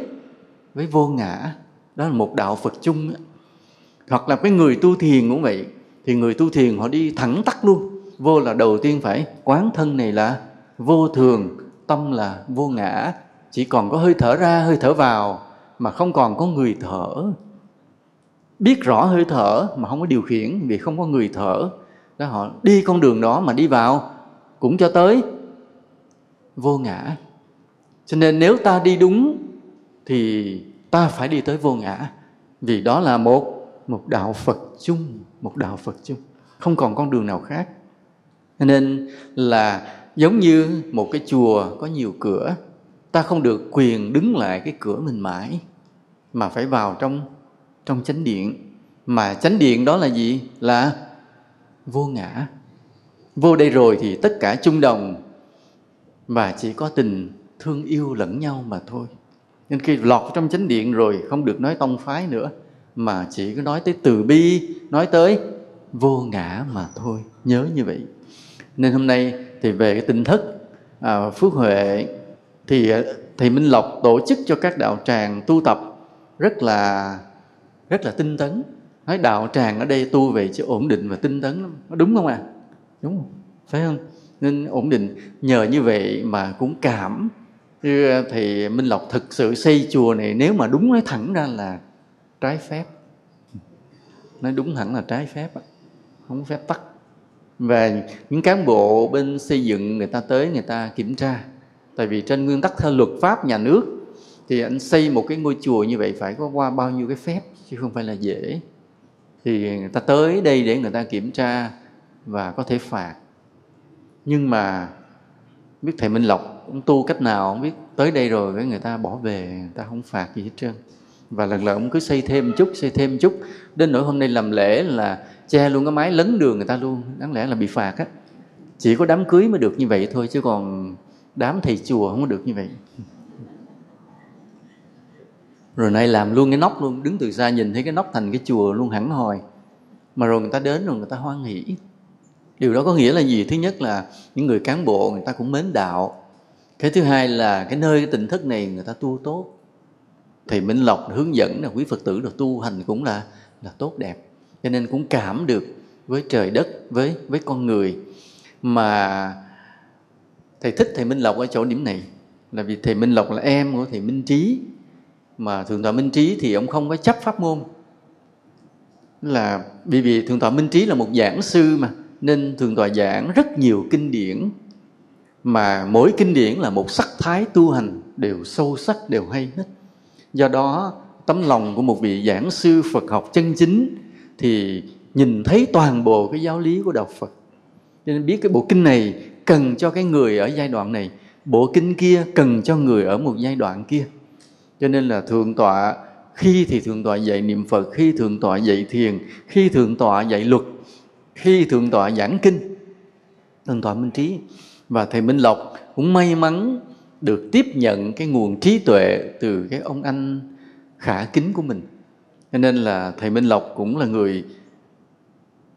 với vô ngã. Đó là một đạo phật chung hoặc là cái người tu thiền cũng vậy. Thì người tu thiền họ đi thẳng tắt luôn. Vô là đầu tiên phải quán thân này là vô thường, tâm là vô ngã. Chỉ còn có hơi thở ra, hơi thở vào, mà không còn có người thở. Biết rõ hơi thở mà không có điều khiển, vì không có người thở đó, họ đi con đường đó mà đi vào, cũng cho tới. Vô ngã. Cho nên nếu ta đi đúng, thì ta phải đi tới vô ngã. Vì đó là một một đạo Phật chung, một đạo Phật chung. Không còn con đường nào khác. Cho nên là giống như một cái chùa có nhiều cửa, ta không được quyền đứng lại cái cửa mình mãi, mà phải vào trong trong chánh điện. Mà chánh điện đó là gì? Là vô ngã. Vô đây rồi thì tất cả chung đồng và chỉ có tình thương yêu lẫn nhau mà thôi. Nên khi lọt trong chánh điện rồi không được nói tông phái nữa mà chỉ có nói tới từ bi nói tới vô ngã mà thôi. Nhớ như vậy. Nên hôm nay thì về cái tinh thức à, phước huệ thì thì thầy Minh Lộc tổ chức cho các đạo tràng tu tập rất là rất là tinh tấn nói đạo tràng ở đây tu về chứ ổn định và tinh tấn lắm. Đúng không ạ? À? đúng không phải không? Nên ổn định. Nhờ như vậy mà cũng cảm. Như thì Minh Lộc thực sự xây chùa này nếu mà đúng nói thẳng ra là trái phép. Nói đúng hẳn là trái phép không phép tắc. Và những cán bộ bên xây dựng người ta tới người ta kiểm tra. Tại vì trên nguyên tắc theo luật pháp nhà nước thì anh xây một cái ngôi chùa như vậy phải có qua bao nhiêu cái phép chứ không phải là dễ thì người ta tới đây để người ta kiểm tra và có thể phạt. Nhưng mà biết thầy Minh Lộc ông tu cách nào, không biết, tới đây rồi cái người ta bỏ về, người ta không phạt gì hết trơn. Và lần lần ông cứ xây thêm chút, xây thêm chút. Đến nỗi hôm nay làm lễ là che luôn cái mái lấn đường người ta luôn. Đáng lẽ là bị phạt á. Chỉ có đám cưới mới được như vậy thôi, chứ còn đám thầy chùa không có được như vậy rồi nay làm luôn cái nóc luôn, đứng từ xa nhìn thấy cái nóc thành cái chùa luôn hẳn hồi mà rồi người ta đến rồi người ta hoan hỷ. Điều đó có nghĩa là gì? Thứ nhất là những người cán bộ người ta cũng mến đạo. Cái thứ hai là cái nơi, cái tỉnh thức này người ta tu tốt. Thầy minh lộc hướng dẫn là quý phật tử được tu hành cũng là là tốt đẹp. Cho nên cũng cảm được với trời đất, với với con người. Mà thầy thích thầy minh lộc ở chỗ điểm này. Là vì thầy minh lộc là em của thầy minh trí mà thượng tọa minh trí thì ông không có chấp pháp môn. Là bởi vì thượng tọa minh trí là một giảng sư mà, nên thượng tọa giảng rất nhiều kinh điển. Mà mỗi kinh điển là một sắc thái tu hành, đều sâu sắc, đều hay hết. Do đó, tấm lòng của một vị giảng sư phật học chân chính thì nhìn thấy toàn bộ cái giáo lý của đạo phật. Cho nên biết cái bộ kinh này cần cho cái người ở giai đoạn này, bộ kinh kia cần cho người ở một giai đoạn kia cho nên là thượng tọa, khi thì thượng tọa dạy niệm phật, khi thượng tọa dạy thiền, khi thượng tọa dạy luật, khi thượng tọa giảng kinh. Thượng tọa minh trí. Và thầy minh lộc cũng may mắn được tiếp nhận cái nguồn trí tuệ từ cái ông anh khả kính của mình. Cho nên là thầy minh lộc cũng là người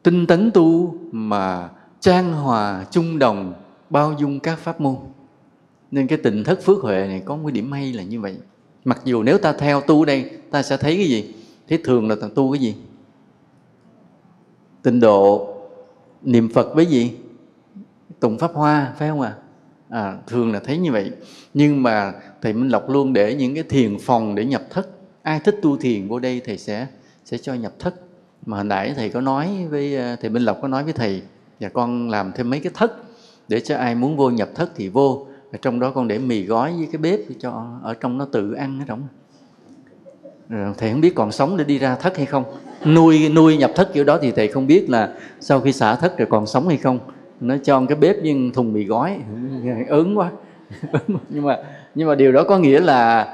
tinh tấn tu mà trang hòa chung đồng bao dung các pháp môn. Nên cái tình thất phước huệ này có một điểm hay là như vậy mặc dù nếu ta theo tu đây ta sẽ thấy cái gì? Thế thường là ta tu cái gì? Tịnh độ niệm phật với gì? Tùng pháp hoa phải không ạ? À? à, thường là thấy như vậy. Nhưng mà thầy minh lộc luôn để những cái thiền phòng để nhập thất. Ai thích tu thiền vô đây thầy sẽ sẽ cho nhập thất. Mà hồi nãy thầy có nói với à, thầy minh lộc có nói với thầy và con làm thêm mấy cái thất để cho ai muốn vô nhập thất thì vô ở trong đó con để mì gói với cái bếp cho ở trong nó tự ăn ở trong rồi thầy không biết còn sống để đi ra thất hay không. Nuôi nuôi nhập thất kiểu đó thì thầy không biết là sau khi xả thất rồi còn sống hay không. Nó cho cái bếp với thùng mì gói. Ớn quá. Nhưng mà nhưng mà điều đó có nghĩa là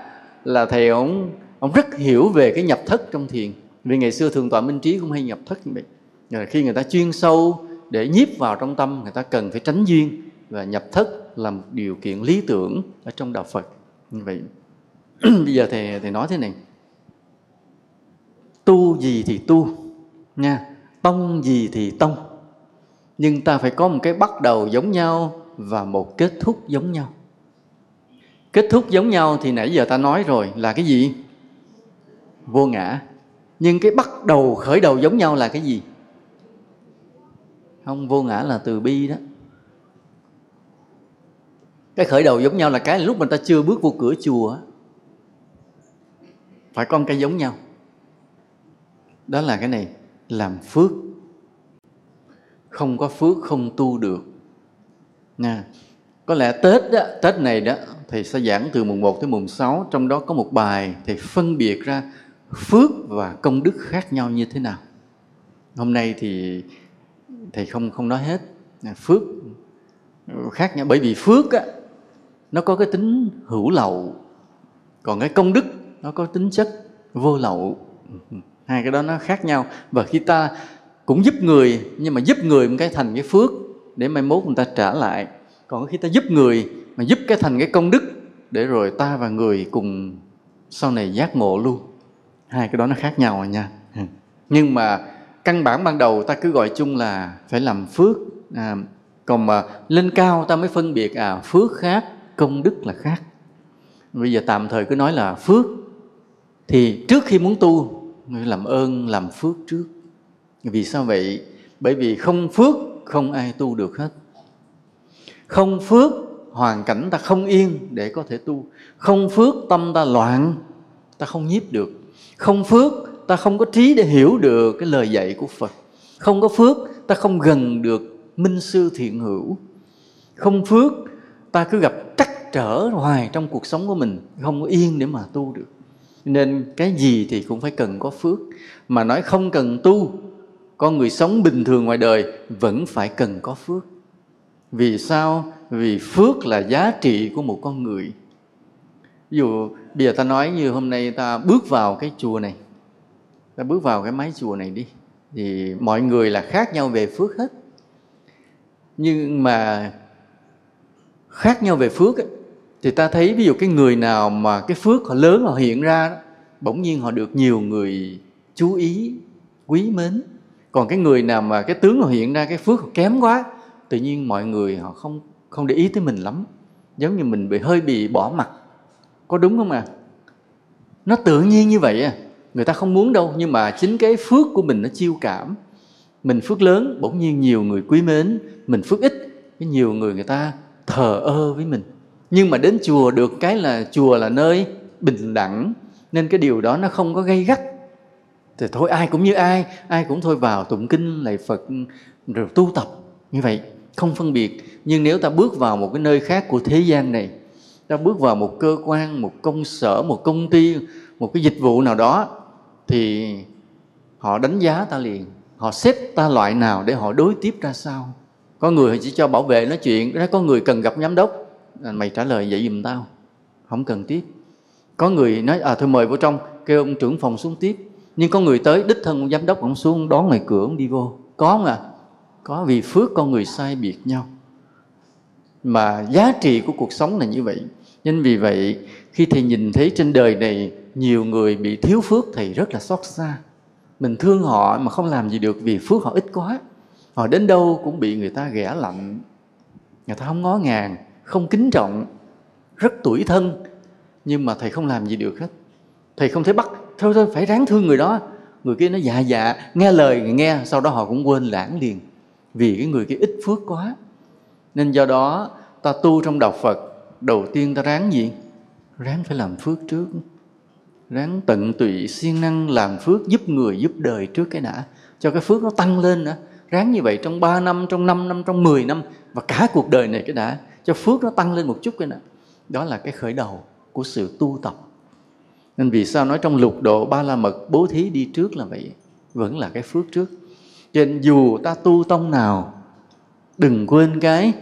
là thầy ông ông rất hiểu về cái nhập thất trong thiền. Vì ngày xưa thường tọa minh trí cũng hay nhập thất như vậy. Rồi khi người ta chuyên sâu để nhiếp vào trong tâm, người ta cần phải tránh duyên và nhập thất là một điều kiện lý tưởng ở trong đạo Phật. Như vậy, bây giờ thầy thầy nói thế này. Tu gì thì tu, nha. Tông gì thì tông. Nhưng ta phải có một cái bắt đầu giống nhau và một kết thúc giống nhau. Kết thúc giống nhau thì nãy giờ ta nói rồi là cái gì? Vô ngã. Nhưng cái bắt đầu khởi đầu giống nhau là cái gì? Không, vô ngã là từ bi đó cái khởi đầu giống nhau là cái lúc mình ta chưa bước vô cửa chùa phải con cái giống nhau. Đó là cái này làm phước. Không có phước không tu được. Nha. Có lẽ tết đó tết này đó thầy sẽ giảng từ mùng 1 tới mùng 6 trong đó có một bài thầy phân biệt ra phước và công đức khác nhau như thế nào. Hôm nay thì thầy không không nói hết. Phước khác nhau. Bởi vì phước á, nó có cái tính hữu lậu. Còn cái công đức nó có tính chất vô lậu. Hai cái đó nó khác nhau. Và khi ta cũng giúp người nhưng mà giúp người một cái thành cái phước để mai mốt người ta trả lại. Còn khi ta giúp người mà giúp cái thành cái công đức để rồi ta và người cùng sau này giác ngộ luôn. Hai cái đó nó khác nhau rồi nha. Nhưng mà căn bản ban đầu ta cứ gọi chung là phải làm phước. À, còn mà lên cao ta mới phân biệt à phước khác công đức là khác. Bây giờ tạm thời cứ nói là phước, thì trước khi muốn tu làm ơn, làm phước trước. Vì sao vậy? Bởi vì không phước, không ai tu được hết. Không phước, hoàn cảnh ta không yên để có thể tu. Không phước, tâm ta loạn, ta không nhiếp được. Không phước, ta không có trí để hiểu được cái lời dạy của phật. Không có phước, ta không gần được minh sư thiện hữu. Không phước ta cứ gặp trắc trở hoài trong cuộc sống của mình, không có yên để mà tu được. Nên cái gì thì cũng phải cần có phước. Mà nói không cần tu, con người sống bình thường ngoài đời vẫn phải cần có phước. Vì sao? Vì phước là giá trị của một con người. Ví dụ, bây giờ ta nói như hôm nay ta bước vào cái chùa này. Ta bước vào cái mái chùa này đi. Thì mọi người là khác nhau về phước hết. Nhưng mà khác nhau về phước ấy, thì ta thấy ví dụ cái người nào mà cái phước họ lớn họ hiện ra đó, bỗng nhiên họ được nhiều người chú ý quý mến. Còn cái người nào mà cái tướng họ hiện ra cái phước họ kém quá tự nhiên mọi người họ không không để ý tới mình lắm. Giống như mình bị hơi bị bỏ mặt có đúng không à nó tự nhiên như vậy à. Người ta không muốn đâu nhưng mà chính cái phước của mình nó chiêu cảm. Mình phước lớn bỗng nhiên nhiều người quý mến mình phước ít cái nhiều người người ta thờ ơ với mình. Nhưng mà đến chùa được cái là chùa là nơi bình đẳng, nên cái điều đó nó không có gây gắt. Thì thôi, ai cũng như ai ai cũng thôi vào tụng kinh, lạy phật, rồi tu tập như vậy, không phân biệt. Nhưng nếu ta bước vào một cái nơi khác của thế gian này, ta bước vào một cơ quan, một công sở, một công ty, một cái dịch vụ nào đó, thì họ đánh giá ta liền, họ xếp ta loại nào để họ đối tiếp ra sao? Có người chỉ cho bảo vệ nói chuyện nói có người cần gặp giám đốc. À, mày trả lời vậy giùm tao. Không cần tiếp. Có người nói à thôi mời vô trong. Kêu ông trưởng phòng xuống tiếp. Nhưng có người tới, đích thân ông giám đốc ông xuống, đón ngoài cửa ông đi vô. Có không à có, vì phước con người sai biệt nhau. Mà giá trị của cuộc sống là như vậy. Nên vì vậy, khi thầy nhìn thấy trên đời này nhiều người bị thiếu phước, thầy rất là xót xa. Mình thương họ mà không làm gì được vì phước họ ít quá họ đến đâu cũng bị người ta ghẻ lạnh. Người ta không ngó ngàng, không kính trọng, rất tuổi thân. Nhưng mà thầy không làm gì được hết. Thầy không thể bắt, thôi thôi, phải ráng thương người đó. Người kia nó dạ dạ nghe lời nghe. Sau đó họ cũng quên lãng liền, vì cái người kia ít phước quá. Nên do đó, ta tu trong đạo phật, đầu tiên ta ráng gì? Ráng phải làm phước trước. Ráng tận tụy siêng năng làm phước giúp người, giúp đời trước cái đã, cho cái phước nó tăng lên nữa ráng như vậy trong 3 năm, trong 5 năm, trong 10 năm và cả cuộc đời này cái đã, cho phước nó tăng lên một chút cái đã. Đó là cái khởi đầu của sự tu tập. Nên vì sao nói trong lục độ ba la mật, bố thí đi trước là vậy, vẫn là cái phước trước. Cho nên dù ta tu tông nào, đừng quên cái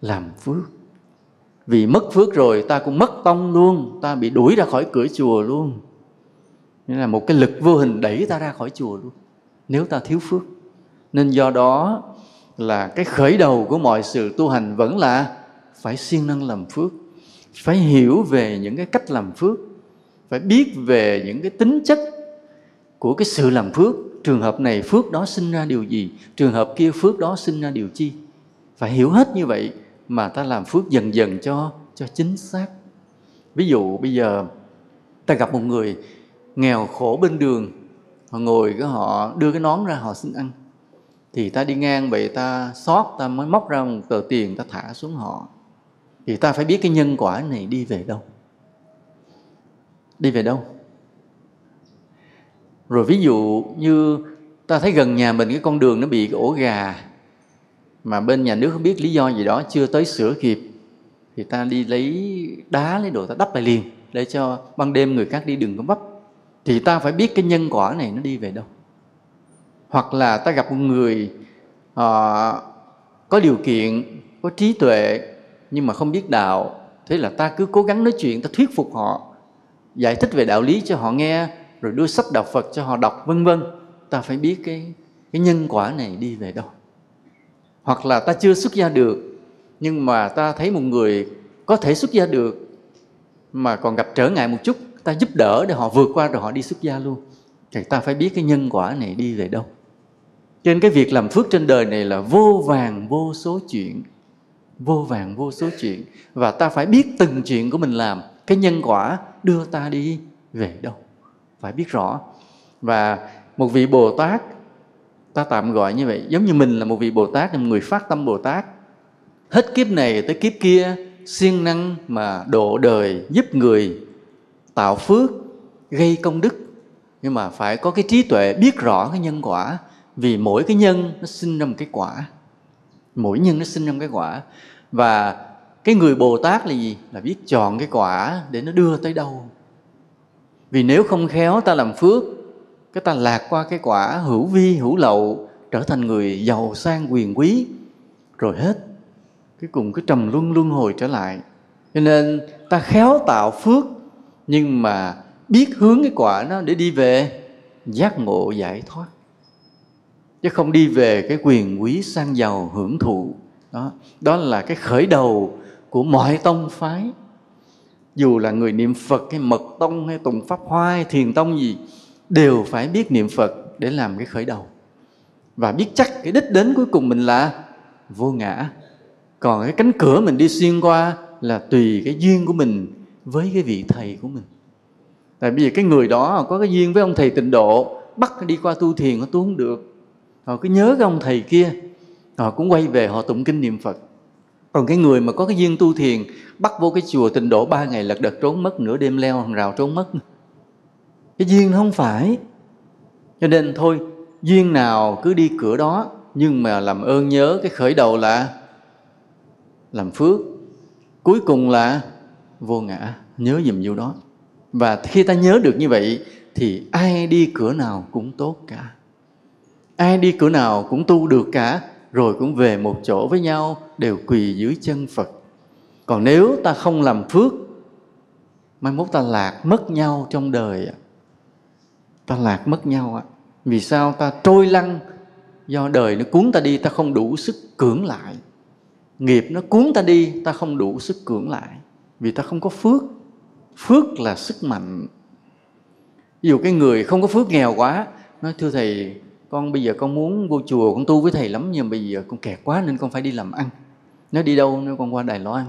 làm phước. Vì mất phước rồi, ta cũng mất tông luôn, ta bị đuổi ra khỏi cửa chùa luôn. Nên là một cái lực vô hình đẩy ta ra khỏi chùa luôn. Nếu ta thiếu phước nên do đó là cái khởi đầu của mọi sự tu hành vẫn là phải siêng năng làm phước, phải hiểu về những cái cách làm phước, phải biết về những cái tính chất của cái sự làm phước. Trường hợp này phước đó sinh ra điều gì? Trường hợp kia phước đó sinh ra điều chi? Phải hiểu hết như vậy mà ta làm phước dần dần cho cho chính xác. Ví dụ bây giờ ta gặp một người nghèo khổ bên đường, họ ngồi cái họ đưa cái nón ra họ xin ăn thì ta đi ngang vậy ta xót, ta mới móc ra một tờ tiền ta thả xuống họ. Thì ta phải biết cái nhân quả này đi về đâu. Đi về đâu? Rồi ví dụ như ta thấy gần nhà mình cái con đường nó bị cái ổ gà, mà bên nhà nước không biết lý do gì đó chưa tới sửa kịp, thì ta đi lấy đá, lấy đồ ta đắp lại liền để cho ban đêm người khác đi đừng có vấp thì ta phải biết cái nhân quả này nó đi về đâu hoặc là ta gặp một người à, có điều kiện có trí tuệ nhưng mà không biết đạo thế là ta cứ cố gắng nói chuyện ta thuyết phục họ giải thích về đạo lý cho họ nghe rồi đưa sách đạo phật cho họ đọc vân vân. Ta phải biết cái cái nhân quả này đi về đâu. Hoặc là ta chưa xuất gia được nhưng mà ta thấy một người có thể xuất gia được mà còn gặp trở ngại một chút ta giúp đỡ để họ vượt qua rồi họ đi xuất gia luôn. Thì ta phải biết cái nhân quả này đi về đâu cho nên cái việc làm phước trên đời này là vô vàng vô số chuyện, vô vàng vô số chuyện. Và ta phải biết từng chuyện của mình làm. Cái nhân quả đưa ta đi về đâu? Phải biết rõ. Và một vị bồ tát, ta tạm gọi như vậy, giống như mình là một vị bồ tát, là một người phát tâm bồ tát. Hết kiếp này tới kiếp kia, siêng năng mà độ đời giúp người tạo phước, gây công đức. Nhưng mà phải có cái trí tuệ biết rõ cái nhân quả vì mỗi cái nhân nó sinh ra một cái quả. Mỗi nhân nó sinh ra một cái quả. Và cái người bồ tát là gì? Là biết chọn cái quả để nó đưa tới đâu. Vì nếu không khéo ta làm phước, cái ta lạc qua cái quả hữu vi, hữu lậu, trở thành người giàu sang, quyền quý, rồi hết. Cái cùng cái trầm luân luân hồi trở lại. Cho nên ta khéo tạo phước, nhưng mà biết hướng cái quả nó để đi về, giác ngộ giải thoát chứ không đi về cái quyền quý sang giàu hưởng thụ. Đó đó là cái khởi đầu của mọi tông phái. Dù là người niệm phật hay mật tông hay tùng pháp hoa hay thiền tông gì, đều phải biết niệm phật để làm cái khởi đầu. Và biết chắc cái đích đến cuối cùng mình là vô ngã. Còn cái cánh cửa mình đi xuyên qua là tùy cái duyên của mình với cái vị thầy của mình. Tại vì cái người đó có cái duyên với ông thầy tịnh độ, bắt đi qua tu thiền, nó tu không được họ cứ nhớ cái ông thầy kia. Họ cũng quay về, họ tụng kinh niệm phật. Còn cái người mà có cái duyên tu thiền, bắt vô cái chùa tịnh độ ba ngày lật đật trốn mất, nửa đêm leo hàng rào trốn mất. Cái duyên nó không phải. Cho nên thôi, duyên nào cứ đi cửa đó, nhưng mà làm ơn nhớ cái khởi đầu là làm phước. Cuối cùng là vô ngã, nhớ dùm vô đó. Và khi ta nhớ được như vậy, thì ai đi cửa nào cũng tốt cả ai đi cửa nào cũng tu được cả, rồi cũng về một chỗ với nhau, đều quỳ dưới chân phật. Còn nếu ta không làm phước, mai mốt ta lạc mất nhau trong đời ta lạc mất nhau vì sao? Ta trôi lăn. Do đời nó cuốn ta đi, ta không đủ sức cưỡng lại. Nghiệp nó cuốn ta đi, ta không đủ sức cưỡng lại. Vì ta không có phước. Phước là sức mạnh. Ví dụ cái người không có phước nghèo quá, nói, thưa thầy con bây giờ con muốn vô chùa, con tu với thầy lắm, nhưng bây giờ con kẹt quá nên con phải đi làm ăn. Nó đi đâu nó con qua đài loan.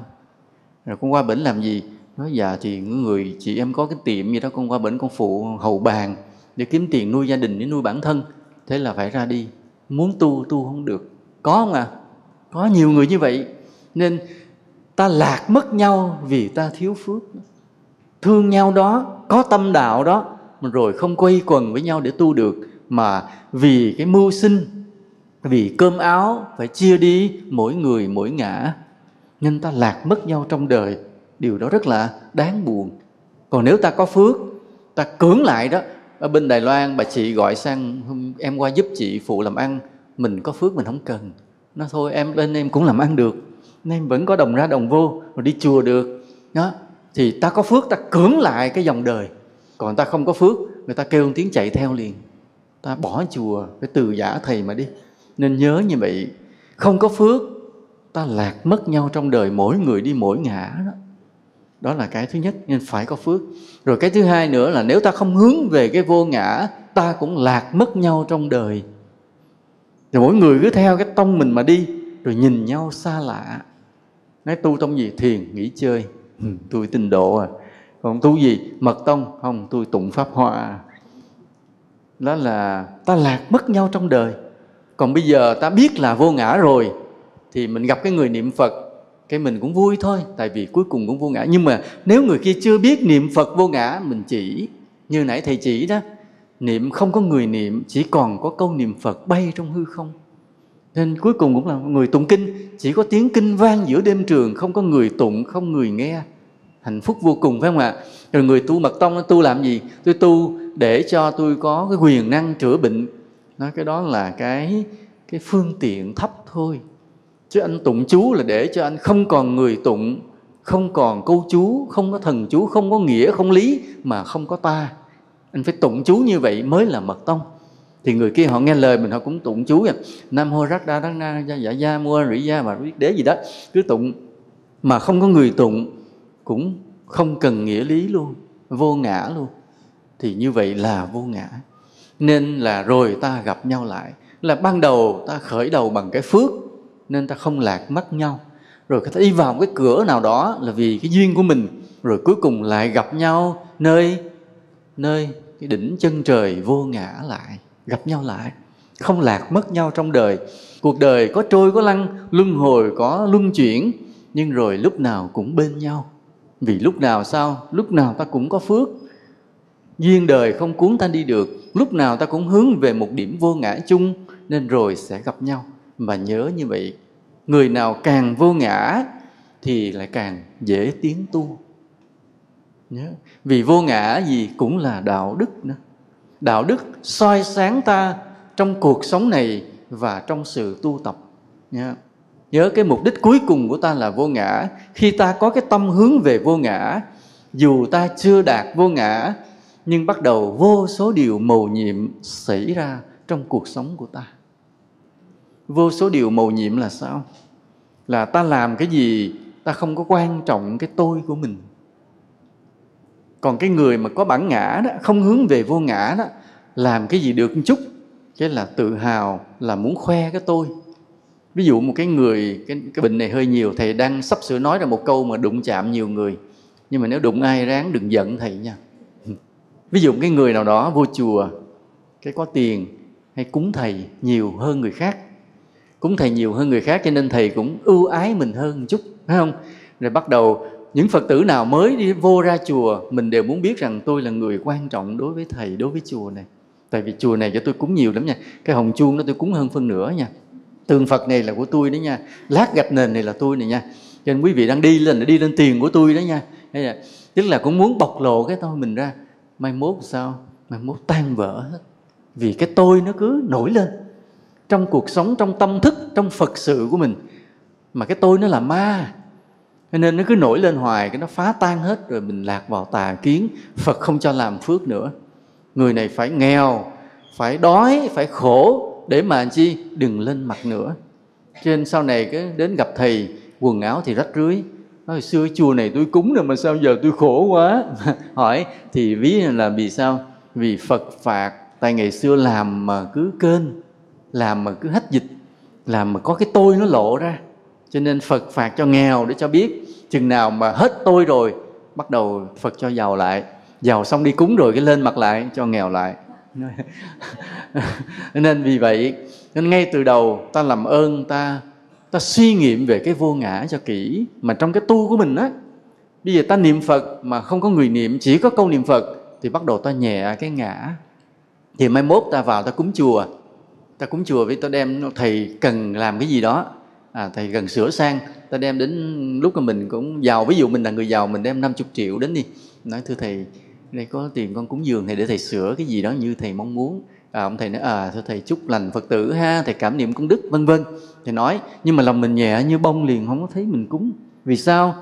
Rồi con qua bển làm gì? Nói dạ thì người chị em có cái tiệm gì đó, con qua bển, con phụ hầu bàn để kiếm tiền nuôi gia đình, để nuôi bản thân. Thế là phải ra đi. Muốn tu tu không được. Có không à có nhiều người như vậy. Nên ta lạc mất nhau vì ta thiếu phước. Thương nhau đó, có tâm đạo đó, mà rồi không quay quần với nhau để tu được mà vì cái mưu sinh, vì cơm áo phải chia đi mỗi người mỗi ngã, nên ta lạc mất nhau trong đời. Điều đó rất là đáng buồn. Còn nếu ta có phước, ta cưỡng lại đó, ở bên Đài Loan bà chị gọi sang em qua giúp chị phụ làm ăn, mình có phước mình không cần. Nó thôi em bên em cũng làm ăn được, nên vẫn có đồng ra đồng vô rồi đi chùa được. Đó, thì ta có phước ta cưỡng lại cái dòng đời. Còn ta không có phước, người ta kêu tiếng chạy theo liền ta bỏ chùa cái từ giả thầy mà đi. Nên nhớ như vậy không có phước ta lạc mất nhau trong đời mỗi người đi mỗi ngã đó. Đó là cái thứ nhất nên phải có phước. Rồi cái thứ hai nữa là nếu ta không hướng về cái vô ngã ta cũng lạc mất nhau trong đời. Rồi mỗi người cứ theo cái tông mình mà đi rồi nhìn nhau xa lạ. Nói tu tông gì? Thiền nghỉ chơi. Ừ, tôi tình độ à. Còn tu gì? Mật tông? Không tôi tụng pháp hoa đó là ta lạc mất nhau trong đời. Còn bây giờ ta biết là vô ngã rồi thì mình gặp cái người niệm phật cái mình cũng vui thôi tại vì cuối cùng cũng vô ngã. Nhưng mà nếu người kia chưa biết niệm phật vô ngã mình chỉ như nãy thầy chỉ đó niệm không có người niệm chỉ còn có câu niệm phật bay trong hư không. Nên cuối cùng cũng là người tụng kinh chỉ có tiếng kinh vang giữa đêm trường không có người tụng không người nghe. Hạnh phúc vô cùng phải không ạ? Rồi người tu mật tông tu làm gì? Tôi tu để cho tôi có cái quyền năng chữa bệnh. Nói cái đó là cái cái phương tiện thấp thôi. Chứ anh tụng chú là để cho anh không còn người tụng, không còn câu chú, không có thần chú, không có nghĩa, không lý mà không có ta. Anh phải tụng chú như vậy mới là mật tông. Thì người kia họ nghe lời mình, họ cũng tụng chú vậy nam hô rắc đa đắc na, gia dạ gia mua rỉ gia mà biết đế gì đó. Cứ tụng mà không có người tụng cũng không cần nghĩa lý luôn, vô ngã luôn thì như vậy là vô ngã. Nên là rồi ta gặp nhau lại. Là ban đầu ta khởi đầu bằng cái phước, nên ta không lạc mất nhau. Rồi ta đi vào một cái cửa nào đó là vì cái duyên của mình. Rồi cuối cùng lại gặp nhau nơi nơi cái đỉnh chân trời vô ngã lại. Gặp nhau lại. Không lạc mất nhau trong đời. Cuộc đời có trôi, có lăn, luân hồi có luân chuyển. Nhưng rồi lúc nào cũng bên nhau. Vì lúc nào sao? Lúc nào ta cũng có phước duyên đời không cuốn ta đi được, lúc nào ta cũng hướng về một điểm vô ngã chung, nên rồi sẽ gặp nhau. Mà nhớ như vậy, người nào càng vô ngã thì lại càng dễ tiến tu. Nhớ, vì vô ngã gì cũng là đạo đức nữa. Đạo đức soi sáng ta trong cuộc sống này và trong sự tu tập. Nhớ nhớ cái mục đích cuối cùng của ta là vô ngã. Khi ta có cái tâm hướng về vô ngã, dù ta chưa đạt vô ngã nhưng bắt đầu vô số điều mầu nhiệm xảy ra trong cuộc sống của ta. Vô số điều mầu nhiệm là sao? Là ta làm cái gì ta không có quan trọng cái tôi của mình. Còn cái người mà có bản ngã đó không hướng về vô ngã đó làm cái gì được một chút cái là tự hào là muốn khoe cái tôi. Ví dụ một cái người cái, cái bệnh này hơi nhiều thầy đang sắp sửa nói ra một câu mà đụng chạm nhiều người. Nhưng mà nếu đụng ai ráng đừng giận thầy nha ví dụ cái người nào đó vô chùa, cái có tiền hay cúng thầy nhiều hơn người khác, cúng thầy nhiều hơn người khác cho nên thầy cũng ưu ái mình hơn một chút, phải không? Rồi bắt đầu những phật tử nào mới đi vô ra chùa, mình đều muốn biết rằng tôi là người quan trọng đối với thầy, đối với chùa này. Tại vì chùa này cho tôi cúng nhiều lắm nha, cái hồng chuông đó tôi cúng hơn phân nửa nha. Tường phật này là của tôi đấy nha, lát gạch nền này là tôi này nha. Cho nên quý vị đang đi lên đi lên tiền của tôi đó nha. Tức là cũng muốn bộc lộ cái tôi mình ra mai mốt sao? Mai mốt tan vỡ hết. Vì cái tôi nó cứ nổi lên. Trong cuộc sống, trong tâm thức, trong phật sự của mình. Mà cái tôi nó là ma. Nên nó cứ nổi lên hoài, cái nó phá tan hết, rồi mình lạc vào tà kiến. Phật không cho làm phước nữa. Người này phải nghèo, phải đói, phải khổ, để mà chi? Đừng lên mặt nữa. Cho nên sau này cái đến gặp thầy, quần áo thì rách rưới nói, xưa chùa này tôi cúng rồi mà sao giờ tôi khổ quá? Hỏi, thì ví là vì sao? Vì phật phạt tại ngày xưa làm mà cứ kênh, làm mà cứ hết dịch, làm mà có cái tôi nó lộ ra. Cho nên phật phạt cho nghèo để cho biết chừng nào mà hết tôi rồi, bắt đầu phật cho giàu lại. Giàu xong đi cúng rồi cái lên mặt lại, cho nghèo lại. Nên vì vậy, nên ngay từ đầu ta làm ơn ta ta suy nghiệm về cái vô ngã cho kỹ mà trong cái tu của mình á. Bây giờ ta niệm phật mà không có người niệm chỉ có câu niệm phật thì bắt đầu ta nhẹ cái ngã. Thì mai mốt ta vào ta cúng chùa. Ta cúng chùa với ta đem thầy cần làm cái gì đó. À, thầy cần sửa sang ta đem đến lúc mà mình cũng giàu. Ví dụ mình là người giàu mình đem 50 triệu đến đi. Nói thưa thầy đây có tiền con cúng dường thầy để thầy sửa cái gì đó như thầy mong muốn à, ông thầy nói à thưa thầy chúc lành phật tử ha thầy cảm niệm công đức vân vân. Thầy nói nhưng mà lòng mình nhẹ như bông liền không có thấy mình cúng. Vì sao?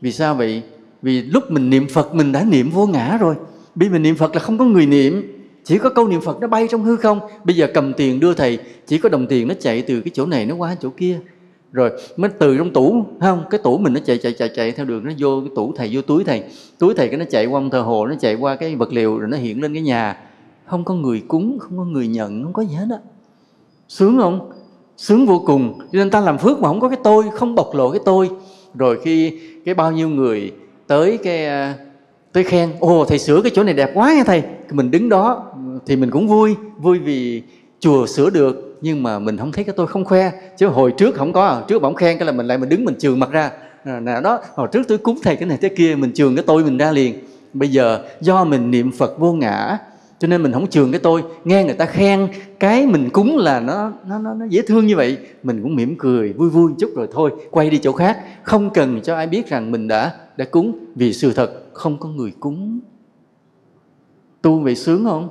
Vì sao vậy? Vì lúc mình niệm phật mình đã niệm vô ngã rồi. Bây mình niệm phật là không có người niệm. Chỉ có câu niệm phật nó bay trong hư không. Bây giờ cầm tiền đưa thầy chỉ có đồng tiền nó chạy từ cái chỗ này nó qua chỗ kia. Rồi mới từ trong tủ không? Cái tủ mình nó chạy chạy chạy chạy theo đường nó vô cái tủ thầy vô túi thầy. Túi thầy cái nó chạy qua ông thờ hồ nó chạy qua cái vật liệu rồi nó hiện lên cái nhà không có người cúng, không có người nhận, không có gì hết á. Sướng không? Sướng vô cùng. Cho nên ta làm phước mà không có cái tôi, không bộc lộ cái tôi. Rồi khi cái bao nhiêu người tới cái à, tới khen, ồ, thầy sửa cái chỗ này đẹp quá nha thầy. Mình đứng đó thì mình cũng vui vui vì chùa sửa được. Nhưng mà mình không thấy cái tôi không khoe. Chứ hồi trước không có. Trước bỗng khen cái là mình lại mình đứng mình trường mặt ra. À, nè, đó, hồi trước tôi cúng thầy cái này cái kia, mình trường cái tôi mình ra liền. Bây giờ do mình niệm phật vô ngã cho nên mình không trường cái tôi. Nghe người ta khen cái mình cúng là nó nó nó, nó dễ thương như vậy. Mình cũng mỉm cười vui vui chút rồi thôi quay đi chỗ khác. Không cần cho ai biết rằng mình đã đã cúng. Vì sự thật không có người cúng. Tu vậy sướng không?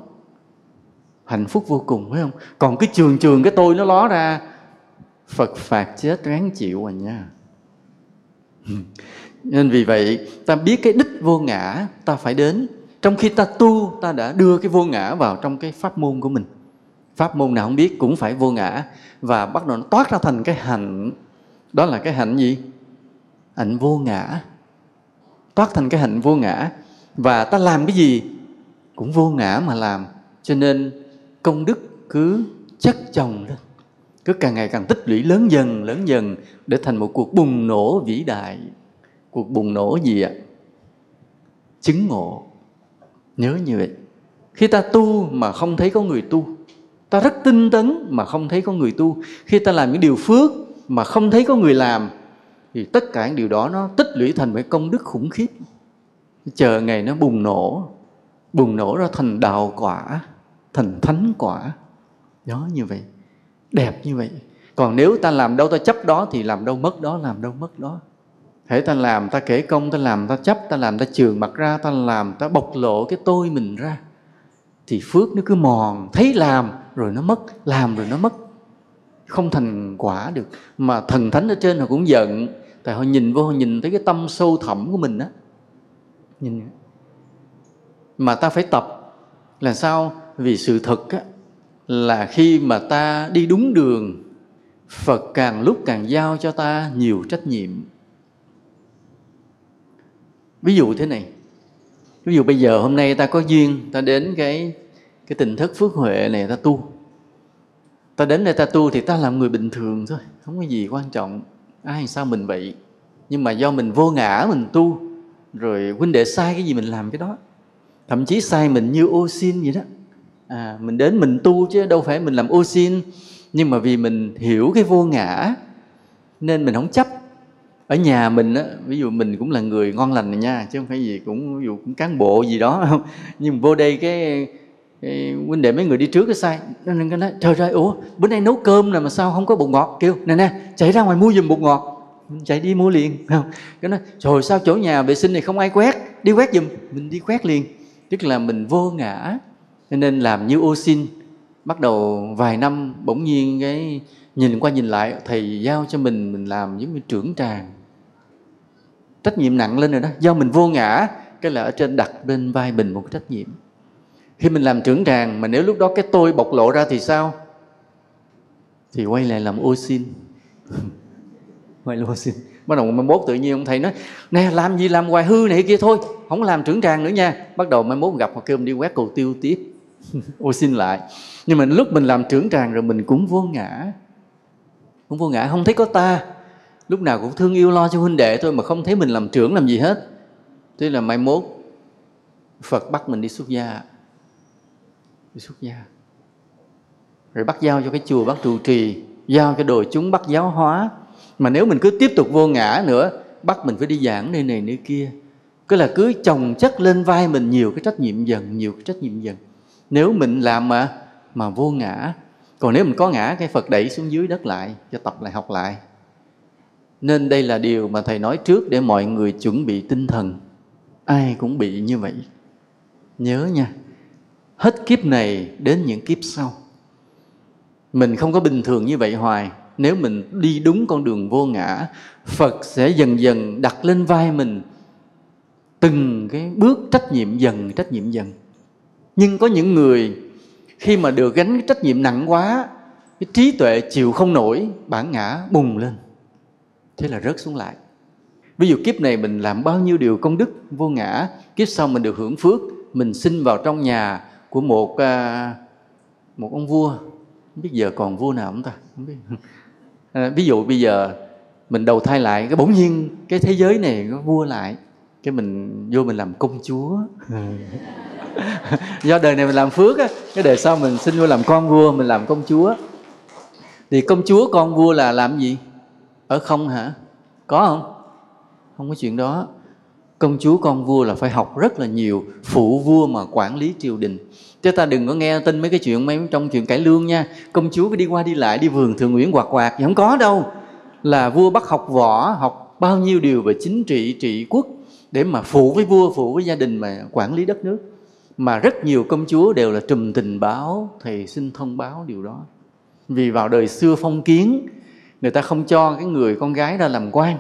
Hạnh phúc vô cùng phải không? Còn cái trường trường cái tôi nó ló ra. Phật phạt chết ráng chịu rồi nha. Nên vì vậy ta biết cái đích vô ngã ta phải đến trong khi ta tu, ta đã đưa cái vô ngã vào trong cái pháp môn của mình. Pháp môn nào không biết cũng phải vô ngã và bắt đầu nó toát ra thành cái hạnh. Đó là cái hạnh gì? Hạnh vô ngã. Toát thành cái hạnh vô ngã. Và ta làm cái gì? Cũng vô ngã mà làm. Cho nên, công đức cứ chất chồng lên. Cứ càng ngày càng tích lũy lớn dần lớn dần để thành một cuộc bùng nổ vĩ đại. Cuộc bùng nổ gì ạ? Chứng ngộ nhớ như vậy. Khi ta tu mà không thấy có người tu, ta rất tinh tấn mà không thấy có người tu. Khi ta làm những điều phước mà không thấy có người làm, thì tất cả những điều đó nó tích lũy thành một công đức khủng khiếp. Chờ ngày nó bùng nổ bùng nổ ra thành đạo quả, thành thánh quả. Đó như vậy, đẹp như vậy. Còn nếu ta làm đâu ta chấp đó thì làm đâu mất đó, làm đâu mất đó hãy ta làm ta kể công ta làm ta chấp ta làm ta trường mặt ra ta làm ta bộc lộ cái tôi mình ra thì phước nó cứ mòn. Thấy làm rồi nó mất. Làm rồi nó mất. Không thành quả được. Mà thần thánh ở trên họ cũng giận. Tại họ nhìn vô họ nhìn thấy cái tâm sâu thẳm của mình á. Nhìn mà ta phải tập. Là sao? Vì sự thật á, là khi mà ta đi đúng đường phật càng lúc càng giao cho ta nhiều trách nhiệm ví dụ thế này. Ví dụ bây giờ hôm nay ta có duyên ta đến cái cái tình thức phước huệ này ta tu. Ta đến đây ta tu thì ta làm người bình thường thôi không có gì quan trọng. Ai sao mình vậy? Nhưng mà do mình vô ngã mình tu rồi huynh đệ sai cái gì mình làm cái đó. Thậm chí sai mình như ô xin vậy đó. À, mình đến mình tu chứ đâu phải mình làm ô xin. Nhưng mà vì mình hiểu cái vô ngã nên mình không chấp ở nhà mình á ví dụ mình cũng là người ngon lành này nha chứ không phải gì cũng ví dụ cũng cán bộ gì đó. Không nhưng vô đây cái, cái huynh đệ mấy người đi trước cái sai. Nên cái nói trời ơi ủa bữa nay nấu cơm nè mà sao không có bột ngọt? Kêu nè nè chạy ra ngoài mua giùm bột ngọt. Chạy đi mua liền. Không cái nói trời sao chỗ nhà vệ sinh này không ai quét? Đi quét giùm. Mình đi quét liền. Tức là mình vô ngã nên làm như ô xin. Bắt đầu vài năm bỗng nhiên cái nhìn qua nhìn lại thầy giao cho mình mình làm giống như trưởng tràng trách nhiệm nặng lên rồi đó. Do mình vô ngã, cái là ở trên đặt lên vai mình một cái trách nhiệm. Khi mình làm trưởng tràng, mà nếu lúc đó cái tôi bộc lộ ra thì sao? Thì quay lại làm ô xin. Quay lại ô xin. Bắt đầu mai mốt tự nhiên ông thầy nói, nè, làm gì làm hoài hư này kia thôi không làm trưởng tràng nữa nha. Bắt đầu mai mốt gặp họ kêu mình đi quét cầu tiêu tiếp. Ô xin lại. Nhưng mà lúc mình làm trưởng tràng rồi mình cũng vô ngã. Cũng vô ngã. Không thấy có ta lúc nào cũng thương yêu lo cho huynh đệ thôi mà không thấy mình làm trưởng làm gì hết. Thế là mai mốt phật bắt mình đi xuất gia. Đi xuất gia. Rồi bắt giao cho cái chùa, bắt trụ trì, giao cho đồ chúng, bắt giáo hóa. Mà nếu mình cứ tiếp tục vô ngã nữa, bắt mình phải đi giảng nơi này nơi kia. Cứ là cứ chồng chất lên vai mình nhiều cái trách nhiệm dần, nhiều cái trách nhiệm dần. Nếu mình làm mà mà vô ngã. Còn nếu mình có ngã, cái phật đẩy xuống dưới đất lại, cho tập lại, học lại nên đây là điều mà thầy nói trước để mọi người chuẩn bị tinh thần. Ai cũng bị như vậy. Nhớ nha, hết kiếp này đến những kiếp sau. Mình không có bình thường như vậy hoài. Nếu mình đi đúng con đường vô ngã, phật sẽ dần dần đặt lên vai mình từng cái bước trách nhiệm dần, trách nhiệm dần. Nhưng có những người, khi mà được gánh cái trách nhiệm nặng quá, cái trí tuệ chịu không nổi, bản ngã bùng lên thế là rớt xuống lại. Ví dụ kiếp này mình làm bao nhiêu điều công đức vô ngã kiếp sau mình được hưởng phước mình sinh vào trong nhà của một à, một ông vua. Không biết giờ còn vua nào không ta? Không biết. À, ví dụ bây giờ mình đầu thai lại cái bỗng nhiên cái thế giới này nó vua lại cái mình vô mình làm công chúa. Do đời này mình làm phước á cái đời sau mình sinh vô làm con vua mình làm công chúa. Thì công chúa con vua là làm gì? Ở không hả? Có không? Không có chuyện đó. Công chúa con vua là phải học rất là nhiều, phụ vua mà quản lý triều đình. Chứ ta đừng có nghe tin mấy cái chuyện mấy trong chuyện cải lương nha. Công chúa cứ đi qua đi lại, đi vườn thường nguyễn quạt quạt không có đâu. Là vua bắt học võ, học bao nhiêu điều về chính trị trị quốc, để mà phụ với vua, phụ với gia đình mà quản lý đất nước. Mà rất nhiều công chúa đều là trùm tình báo, thầy xin thông báo điều đó. Vì vào đời xưa phong kiến người ta không cho cái người con gái ra làm quan.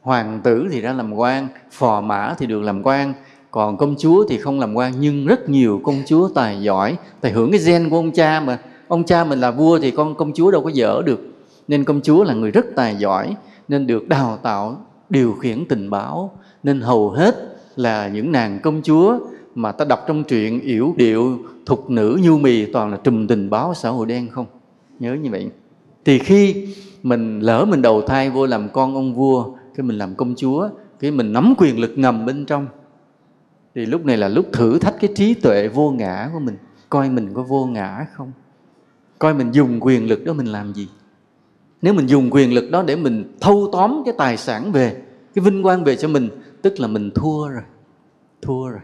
Hoàng tử thì ra làm quan, phò mã thì được làm quan, còn công chúa thì không làm quan. Nhưng rất nhiều công chúa tài giỏi, tài hưởng cái gen của ông cha mà. Ông cha mình là vua thì con công chúa đâu có dở được. Nên công chúa là người rất tài giỏi, nên được đào tạo, điều khiển tình báo. Nên hầu hết là những nàng công chúa mà ta đọc trong truyện yểu điệu, thục nữ, nhu mì toàn là trùm tình báo xã hội đen không? Nhớ như vậy. Thì khi mình lỡ mình đầu thai vô làm con ông vua, cái mình làm công chúa, cái mình nắm quyền lực ngầm bên trong, thì lúc này là lúc thử thách cái trí tuệ vô ngã của mình. Coi mình có vô ngã không? Coi mình dùng quyền lực đó mình làm gì? Nếu mình dùng quyền lực đó để mình thâu tóm cái tài sản về, cái vinh quang về cho mình, tức là mình thua rồi thua rồi.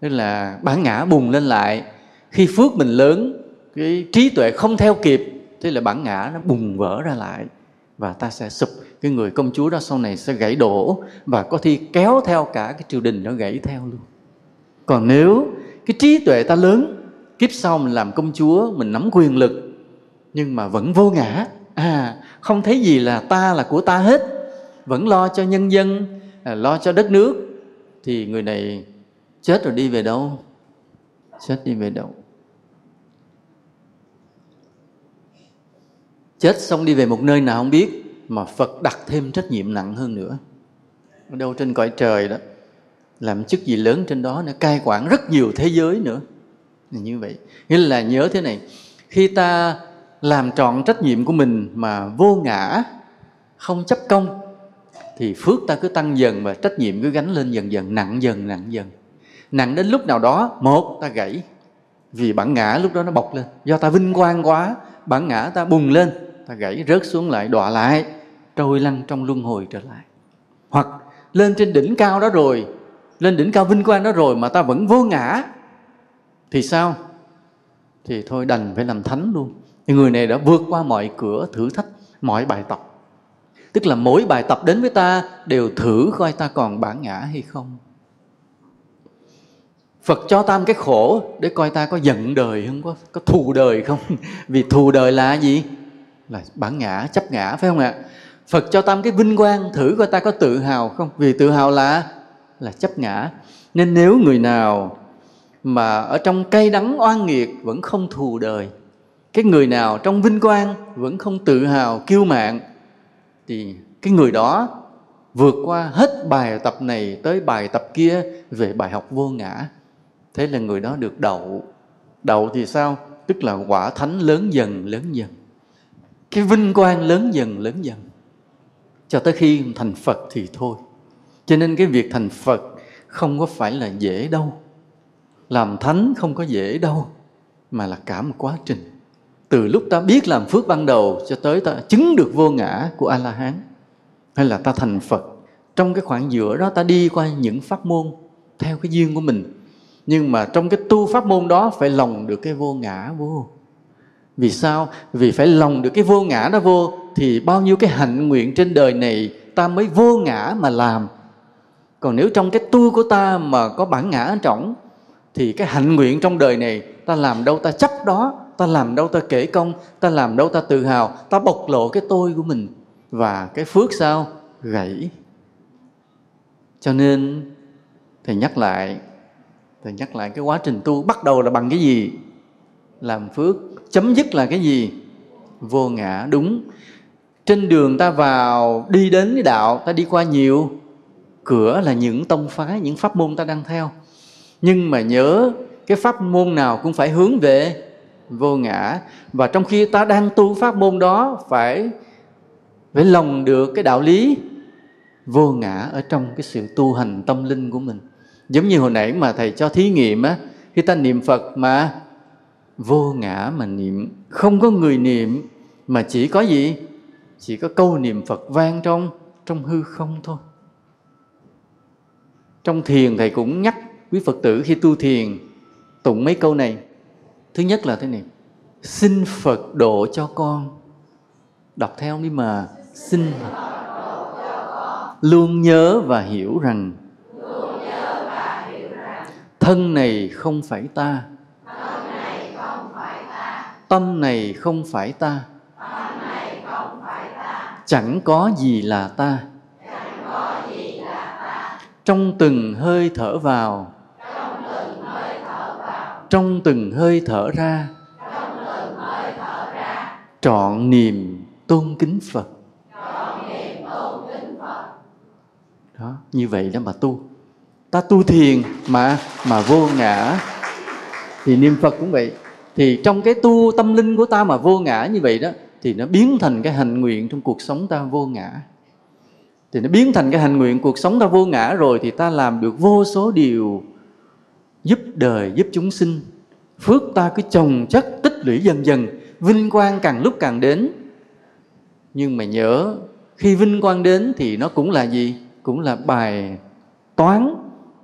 Nên là bản ngã bùng lên lại. Khi phước mình lớn, cái trí tuệ không theo kịp, thế là bản ngã nó bùng vỡ ra lại và ta sẽ sụp. Cái người công chúa đó sau này sẽ gãy đổ và có thi kéo theo cả cái triều đình nó gãy theo luôn. Còn nếu cái trí tuệ ta lớn, kiếp sau mình làm công chúa, mình nắm quyền lực, nhưng mà vẫn vô ngã à không thấy gì là ta là của ta hết, vẫn lo cho nhân dân à, lo cho đất nước, thì người này chết rồi đi về đâu? Chết đi về đâu? Chết xong đi về một nơi nào không biết, mà phật đặt thêm trách nhiệm nặng hơn nữa. Ở đâu trên cõi trời đó, làm chức gì lớn trên đó nữa cai quản rất nhiều thế giới nữa. Như vậy. Nghĩa là nhớ thế này, khi ta làm trọn trách nhiệm của mình mà vô ngã, không chấp công, thì phước ta cứ tăng dần và trách nhiệm cứ gánh lên dần dần, nặng dần nặng dần. Nặng đến lúc nào đó, một, ta gãy. Vì bản ngã lúc đó nó bộc lên. Do ta vinh quang quá bản ngã ta bùng lên, ta gãy rớt xuống lại, đọa lại, trôi lăn trong luân hồi trở lại. Hoặc lên trên đỉnh cao đó rồi, lên đỉnh cao vinh quang đó rồi mà ta vẫn vô ngã, thì sao? Thì thôi đành phải làm thánh luôn. Thì người này đã vượt qua mọi cửa thử thách, mọi bài tập. Tức là mỗi bài tập đến với ta đều thử coi ta còn bản ngã hay không. Phật cho tam cái khổ, để coi ta có giận đời không, có có thù đời không? Vì thù đời là gì? Là bản ngã, chấp ngã, phải không ạ? Phật cho tam cái vinh quang, thử coi ta có tự hào không? Vì tự hào là là chấp ngã. Nên nếu người nào mà ở trong cay đắng, oan nghiệt, vẫn không thù đời, cái người nào trong vinh quang, vẫn không tự hào, kiêu mạn, thì cái người đó vượt qua hết bài tập này tới bài tập kia về bài học vô ngã thế là người đó được đậu. Đậu thì sao? Tức là quả thánh lớn dần lớn dần. Cái vinh quang lớn dần lớn dần. Cho tới khi thành phật thì thôi. Cho nên cái việc thành phật không có phải là dễ đâu. Làm thánh không có dễ đâu, mà là cả một quá trình. Từ lúc ta biết làm phước ban đầu cho tới ta chứng được vô ngã của a la hán hay là ta thành phật, trong cái khoảng giữa đó ta đi qua những pháp môn theo cái duyên của mình nhưng mà trong cái tu pháp môn đó phải lòng được cái vô ngã vô. Vì sao? Vì phải lòng được cái vô ngã đó vô, thì bao nhiêu cái hạnh nguyện trên đời này ta mới vô ngã mà làm. Còn nếu trong cái tu của ta mà có bản ngã ở trọng thì cái hạnh nguyện trong đời này ta làm đâu ta chấp đó, ta làm đâu ta kể công, ta làm đâu ta tự hào, ta bộc lộ cái tôi của mình. Và cái phước sao? Gãy. Cho nên, thầy nhắc lại thầy nhắc lại cái quá trình tu, bắt đầu là bằng cái gì? Làm phước, chấm dứt là cái gì? Vô ngã, đúng. Trên đường ta vào, đi đến cái đạo, ta đi qua nhiều. Cửa là những tông phái, những pháp môn ta đang theo. Nhưng mà nhớ, cái pháp môn nào cũng phải hướng về vô ngã. Và trong khi ta đang tu pháp môn đó, phải phải lòng được cái đạo lý vô ngã ở trong cái sự tu hành tâm linh của mình giống như hồi nãy mà thầy cho thí nghiệm á, khi ta niệm phật mà vô ngã mà niệm, không có người niệm mà chỉ có gì? Chỉ có câu niệm phật vang trong trong hư không thôi. Trong thiền thầy cũng nhắc quý phật tử khi tu thiền, tụng mấy câu này. Thứ nhất là thế này, xin phật độ cho con. Đọc theo đi mà, xin luôn nhớ và hiểu rằng thân này không phải ta. Tâm này không phải ta. Chẳng có gì là ta. Trong từng hơi thở vào. Trong từng hơi thở ra. Trọn niềm tôn kính phật. Đó, như vậy đó mà tu ta tu thiền mà mà vô ngã. Thì niệm phật cũng vậy. Thì trong cái tu tâm linh của ta mà vô ngã như vậy đó, thì nó biến thành cái hành nguyện trong cuộc sống ta vô ngã. Thì nó biến thành cái hành nguyện cuộc sống ta vô ngã rồi thì ta làm được vô số điều giúp đời, giúp chúng sinh. Phước ta cứ chồng chất tích lũy dần dần, vinh quang càng lúc càng đến. Nhưng mà nhớ, khi vinh quang đến thì nó cũng là gì? Cũng là bài toán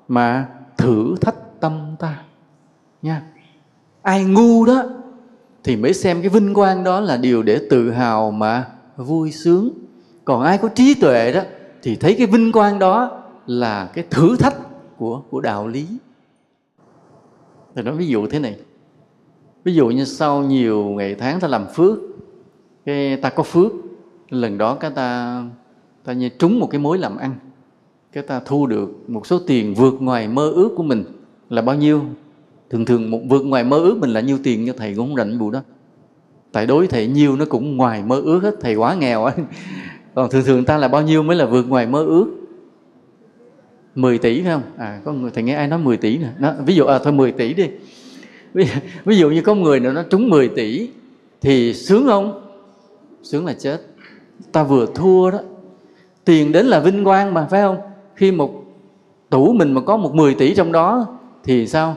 mà thử thách tâm ta nha. Ai ngu đó thì mới xem cái vinh quang đó là điều để tự hào mà vui sướng. Còn ai có trí tuệ đó thì thấy cái vinh quang đó là cái thử thách của của đạo lý. Thì nói ví dụ thế này. Ví dụ như sau nhiều ngày tháng ta làm phước, cái ta có phước, lần đó cái ta ta như trúng một cái mối làm ăn cái ta thu được một số tiền vượt ngoài mơ ước của mình là bao nhiêu? Thường thường một vượt ngoài mơ ước mình là nhiêu tiền cho thầy cũng không rảnh vụ đó. Tại đối thầy nhiêu nó cũng ngoài mơ ước hết thầy quá nghèo á. Còn thường thường ta là bao nhiêu mới là vượt ngoài mơ ước? 10 tỷ phải không? À có người thầy nghe ai nói 10 tỷ nè. Đó, ví dụ à thôi 10 tỷ đi. Ví, ví dụ như có người nào nó trúng 10 tỷ thì sướng không? Sướng là chết. Ta vừa thua đó. Tiền đến là vinh quang mà phải không? Khi một tủ mình mà có một 10 tỷ trong đó, thì sao?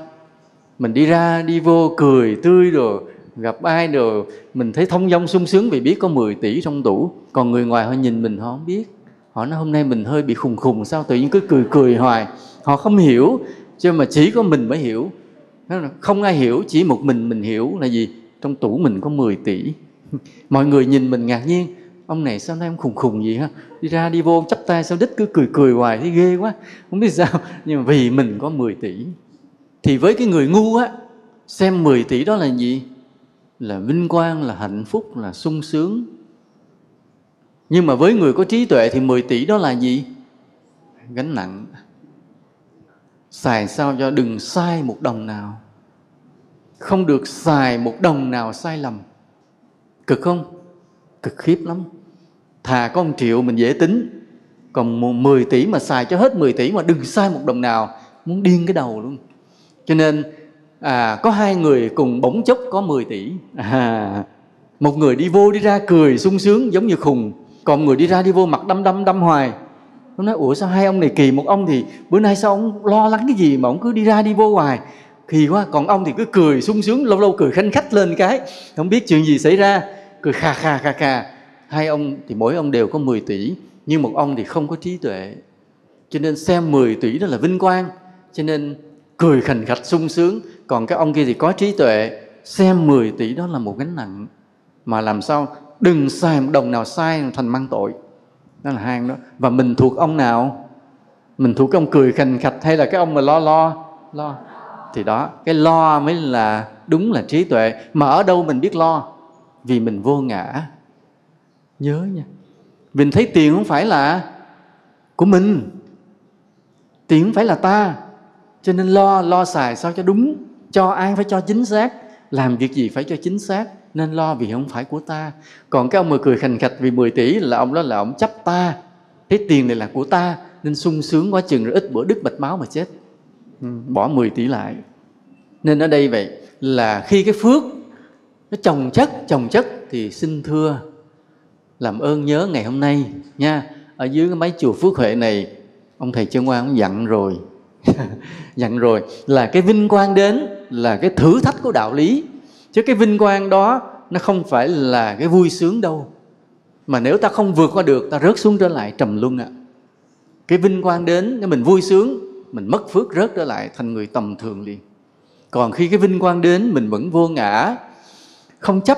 Mình đi ra, đi vô, cười, tươi rồi gặp ai rồi mình thấy thông dong sung sướng vì biết có 10 tỷ trong tủ. Còn người ngoài họ nhìn mình, họ không biết. Họ nói, hôm nay mình hơi bị khùng khùng, sao tự nhiên cứ cười cười hoài? Họ không hiểu chứ mà chỉ có mình mới hiểu. Không ai hiểu, chỉ một mình mình hiểu là gì? Trong tủ mình có 10 tỷ. Mọi người nhìn mình ngạc nhiên ông này sao nay ông khùng khùng gì ha đi ra đi vô, chắp tay sao đích cứ cười cười hoài, thấy ghê quá. Không biết sao, nhưng mà vì mình có 10 tỷ, thì với cái người ngu á, xem 10 tỷ đó là gì? Là vinh quang, là hạnh phúc, là sung sướng. Nhưng mà với người có trí tuệ thì 10 tỷ đó là gì? Gánh nặng. Xài sao cho đừng sai một đồng nào. Không được xài một đồng nào sai lầm. Cực không? Cực khiếp lắm thà có 1 triệu mình dễ tính còn 10 tỷ mà xài cho hết 10 tỷ mà đừng sai một đồng nào muốn điên cái đầu luôn. Cho nên à, có hai người cùng bỗng chốc có 10 tỷ. À, một người đi vô đi ra cười sung sướng giống như khùng còn người đi ra đi vô mặt đâm đâm đâm hoài. Nó nói ủa sao hai ông này kỳ một ông thì bữa nay sao ông lo lắng cái gì mà ông cứ đi ra đi vô hoài? Kỳ quá còn ông thì cứ cười sung sướng lâu lâu cười khanh khách lên cái. Không biết chuyện gì xảy ra cười kha kha kha kha hai ông thì mỗi ông đều có 10 tỷ, nhưng một ông thì không có trí tuệ. Cho nên xem 10 tỷ đó là vinh quang, cho nên cười khành khạch sung sướng. Còn cái ông kia thì có trí tuệ, xem 10 tỷ đó là một gánh nặng. Mà làm sao? Đừng xài một đồng nào sai thành mang tội. Đó là hai đó. Và mình thuộc ông nào? Mình thuộc cái ông cười khành khạch hay là cái ông mà lo lo? Lo. Thì đó, cái lo mới là đúng là trí tuệ. Mà ở đâu mình biết lo? Vì mình vô ngã nhớ nha. Mình thấy tiền không phải là của mình. Tiền không phải là ta. Cho nên lo lo xài sao cho đúng. Cho ai phải cho chính xác. Làm việc gì phải cho chính xác. Nên lo vì không phải của ta. Còn cái ông mà cười khành khạch vì 10 tỷ là ông đó là ông chấp ta. Thấy tiền này là của ta. Nên sung sướng quá chừng rồi ít bữa đứt mạch máu mà chết. Ừ, bỏ 10 tỷ lại. Nên ở đây vậy là khi cái phước nó chồng chất chồng chất thì xin thưa làm ơn nhớ ngày hôm nay, nha. Ở dưới cái máy chùa phước huệ này, ông thầy chân Quang cũng dặn rồi. Dặn rồi là cái vinh quang đến là cái thử thách của đạo lý. Chứ cái vinh quang đó, nó không phải là cái vui sướng đâu. Mà nếu ta không vượt qua được, ta rớt xuống trở lại trầm luân ạ. À. cái vinh quang đến nếu mình vui sướng, mình mất phước rớt trở lại thành người tầm thường liền. Còn khi cái vinh quang đến, mình vẫn vô ngã, không chấp,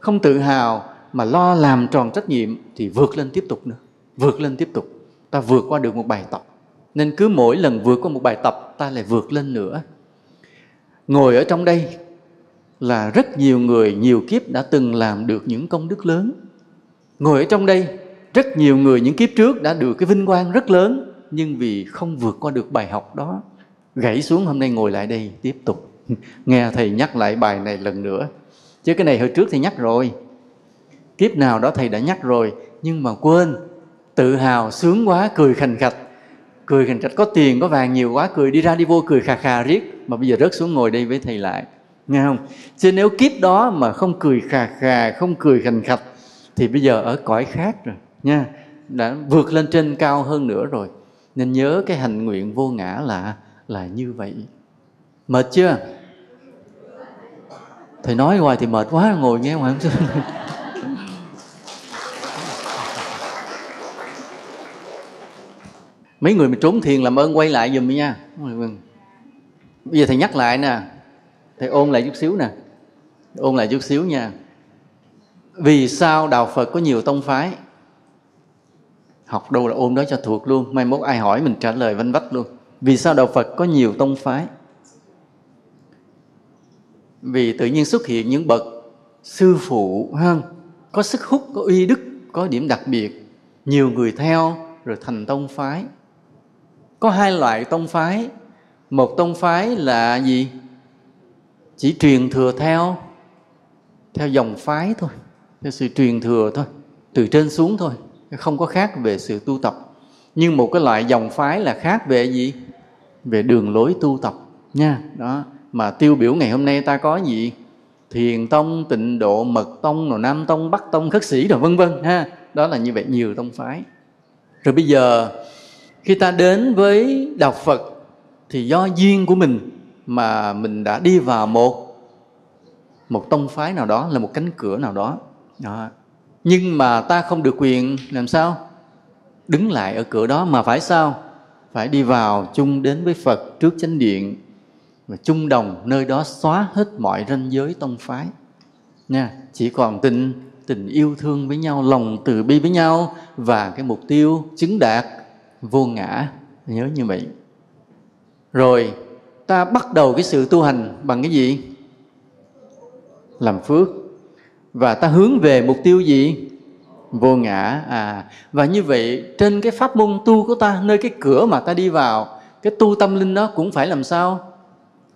không tự hào mà lo làm tròn trách nhiệm thì vượt lên tiếp tục nữa, vượt lên tiếp tục. Ta vượt qua được một bài tập. Nên cứ mỗi lần vượt qua một bài tập, ta lại vượt lên nữa. Ngồi ở trong đây là rất nhiều người, nhiều kiếp đã từng làm được những công đức lớn. Ngồi ở trong đây, rất nhiều người, những kiếp trước đã được cái vinh quang rất lớn, nhưng vì không vượt qua được bài học đó, gãy xuống hôm nay ngồi lại đây tiếp tục. Nghe thầy nhắc lại bài này lần nữa. Chứ cái này hồi trước thì nhắc rồi kiếp nào đó thầy đã nhắc rồi, nhưng mà quên. Tự hào, sướng quá, cười khành khạch. Cười khành khạch, có tiền, có vàng nhiều quá, cười đi ra đi vô, cười khà khà riết. Mà bây giờ rớt xuống ngồi đây với thầy lại. Nghe không? Chứ nếu kiếp đó mà không cười khà khà, không cười khành khạch, thì bây giờ ở cõi khác rồi, nha. Đã vượt lên trên cao hơn nữa rồi. Nên nhớ cái hành nguyện vô ngã là là như vậy. Mệt chưa? Thầy nói hoài thì mệt quá, ngồi nghe ngoài không mấy người mà trốn thiền làm ơn quay lại giùm nha. Bây giờ thầy nhắc lại nè. Thầy ôn lại chút xíu nè. Ôn lại chút xíu nha. Vì sao đạo phật có nhiều tông phái? Học đâu là ôn đó cho thuộc luôn. Mai mốt ai hỏi mình trả lời vanh vách luôn. Vì sao đạo phật có nhiều tông phái? Vì tự nhiên xuất hiện những bậc sư phụ hơn, có sức hút có uy đức có điểm đặc biệt. Nhiều người theo rồi thành tông phái có hai loại tông phái. Một tông phái là gì? Chỉ truyền thừa theo theo dòng phái thôi, theo sự truyền thừa thôi, từ trên xuống thôi, không có khác về sự tu tập. Nhưng một cái loại dòng phái là khác về gì? Về đường lối tu tập nha. Đó, mà tiêu biểu ngày hôm nay ta có gì? Thiền tông, tịnh độ, mật tông, rồi nam tông, bắc tông, khất sĩ rồi vân vân, ha. Đó là như vậy, nhiều tông phái. Rồi bây giờ khi ta đến với đạo phật thì do duyên của mình mà mình đã đi vào một một tông phái nào đó là một cánh cửa nào đó, đó. nhưng mà ta không được quyền làm sao? Đứng lại ở cửa đó mà phải sao? Phải đi vào chung đến với phật trước chánh điện và chung đồng nơi đó xóa hết mọi ranh giới tông phái. Nha chỉ còn tình tình yêu thương với nhau lòng từ bi với nhau và cái mục tiêu chứng đạt vô ngã, nhớ như vậy. Rồi, ta bắt đầu cái sự tu hành bằng cái gì? Làm phước. Và ta hướng về mục tiêu gì? Vô ngã à. Và như vậy, trên cái pháp môn tu của ta, nơi cái cửa mà ta đi vào, cái tu tâm linh đó cũng phải làm sao?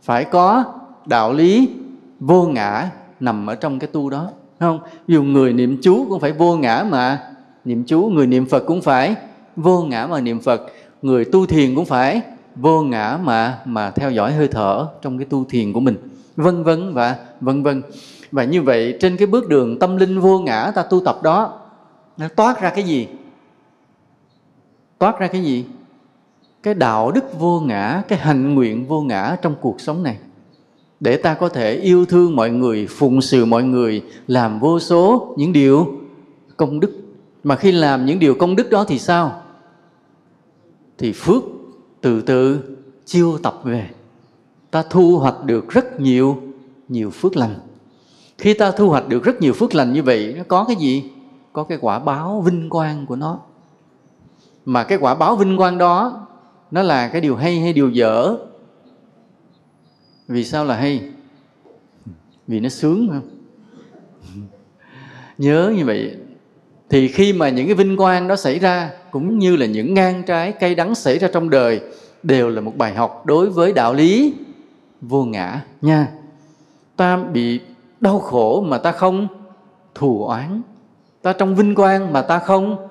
Phải có đạo lý vô ngã nằm ở trong cái tu đó không? Dù người niệm chú cũng phải vô ngã mà. Niệm chú, người niệm phật cũng phải vô ngã mà niệm phật, người tu thiền cũng phải vô ngã mà mà theo dõi hơi thở trong cái tu thiền của mình. Vân vân và vân vân. Và như vậy, trên cái bước đường tâm linh vô ngã ta tu tập đó, nó toát ra cái gì? Toát ra cái gì? Cái đạo đức vô ngã, cái hành nguyện vô ngã trong cuộc sống này. Để ta có thể yêu thương mọi người, phụng sự mọi người, làm vô số những điều công đức. Mà khi làm những điều công đức đó thì sao? Thì phước từ từ chiêu tập về. Ta thu hoạch được rất nhiều nhiều phước lành. Khi ta thu hoạch được rất nhiều phước lành như vậy, nó có cái gì? Có cái quả báo vinh quang của nó. Mà cái quả báo vinh quang đó, nó là cái điều hay hay điều dở? Vì sao là hay? Vì nó sướng không? Nhớ như vậy thì khi mà những cái vinh quang đó xảy ra, cũng như là những ngang trái cay đắng xảy ra trong đời, đều là một bài học đối với đạo lý vô ngã nha. Ta bị đau khổ mà ta không thù oán. Ta trong vinh quang mà ta không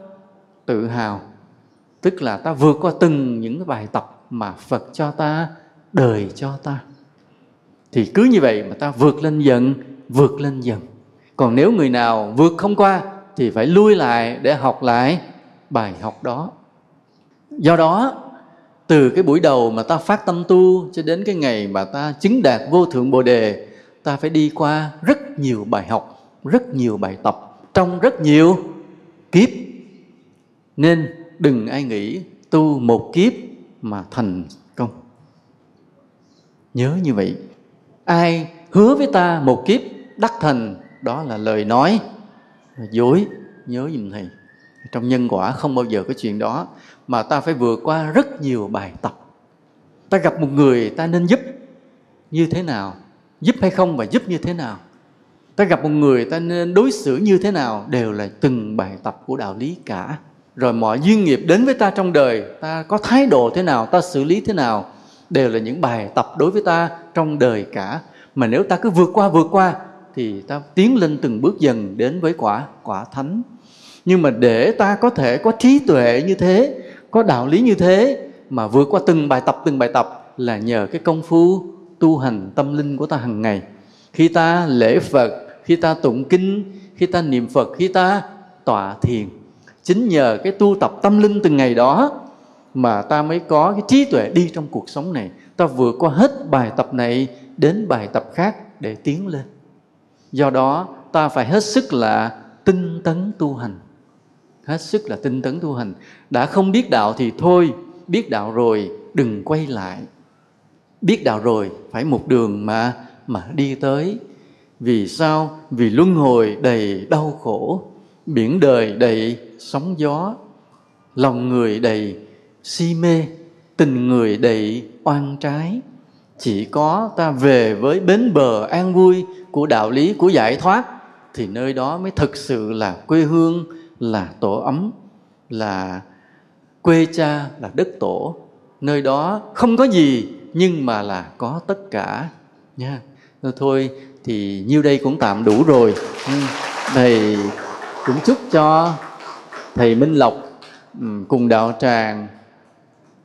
tự hào. Tức là ta vượt qua từng những cái bài tập mà phật cho ta, đời cho ta. Thì cứ như vậy mà ta vượt lên dần, vượt lên dần. Còn nếu người nào vượt không qua thì phải lui lại để học lại bài học đó. Do đó, từ cái buổi đầu mà ta phát tâm tu cho đến cái ngày mà ta chứng đạt vô thượng bồ đề, ta phải đi qua rất nhiều bài học, rất nhiều bài tập, trong rất nhiều kiếp. Nên đừng ai nghĩ tu một kiếp mà thành công. Nhớ như vậy. Ai hứa với ta một kiếp đắc thành, đó là lời nói dối, nhớ giùm thầy. Trong nhân quả không bao giờ có chuyện đó, mà ta phải vượt qua rất nhiều bài tập. Ta gặp một người ta nên giúp như thế nào, giúp hay không và giúp như thế nào. Ta gặp một người ta nên đối xử như thế nào đều là từng bài tập của đạo lý cả. Rồi mọi duyên nghiệp đến với ta trong đời, ta có thái độ thế nào, ta xử lý thế nào đều là những bài tập đối với ta trong đời cả. Mà nếu ta cứ vượt qua vượt qua thì ta tiến lên từng bước dần đến với quả quả thánh. Nhưng mà để ta có thể có trí tuệ như thế, có đạo lý như thế, mà vượt qua từng bài tập, từng bài tập là nhờ cái công phu tu hành tâm linh của ta hàng ngày. Khi ta lễ phật, khi ta tụng kinh, khi ta niệm phật, khi ta tọa thiền, chính nhờ cái tu tập tâm linh từng ngày đó mà ta mới có cái trí tuệ đi trong cuộc sống này. Ta vượt qua hết bài tập này đến bài tập khác để tiến lên do đó, ta phải hết sức là tinh tấn tu hành. Hết sức là tinh tấn tu hành. Đã không biết đạo thì thôi, biết đạo rồi, đừng quay lại. Biết đạo rồi, phải một đường mà mà đi tới. Vì sao? Vì luân hồi đầy đau khổ. Biển đời đầy sóng gió. Lòng người đầy si mê. Tình người đầy oan trái. Chỉ có ta về với bến bờ an vui của đạo lý, của giải thoát, thì nơi đó mới thực sự là quê hương, là tổ ấm, là quê cha, là đất tổ. Nơi đó không có gì, nhưng mà là có tất cả, nha. Thôi thì nhiêu đây cũng tạm đủ rồi. Ừ, thầy cũng chúc cho thầy minh lộc ừ, cùng đạo tràng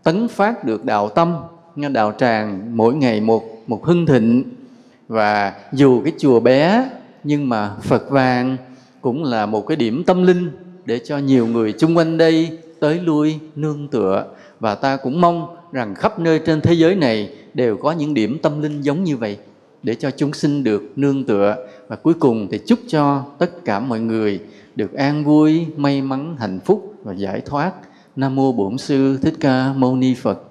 tấn phát được đạo tâm. Đạo tràng mỗi ngày một một hưng thịnh và dù cái chùa bé nhưng mà Phật vàng cũng là một cái điểm tâm linh để cho nhiều người chung quanh đây tới lui nương tựa và ta cũng mong rằng khắp nơi trên thế giới này đều có những điểm tâm linh giống như vậy để cho chúng sinh được nương tựa và cuối cùng thì chúc cho tất cả mọi người được an vui, may mắn, hạnh phúc và giải thoát. Nam mô Bổn sư Thích Ca Mâu Ni Phật.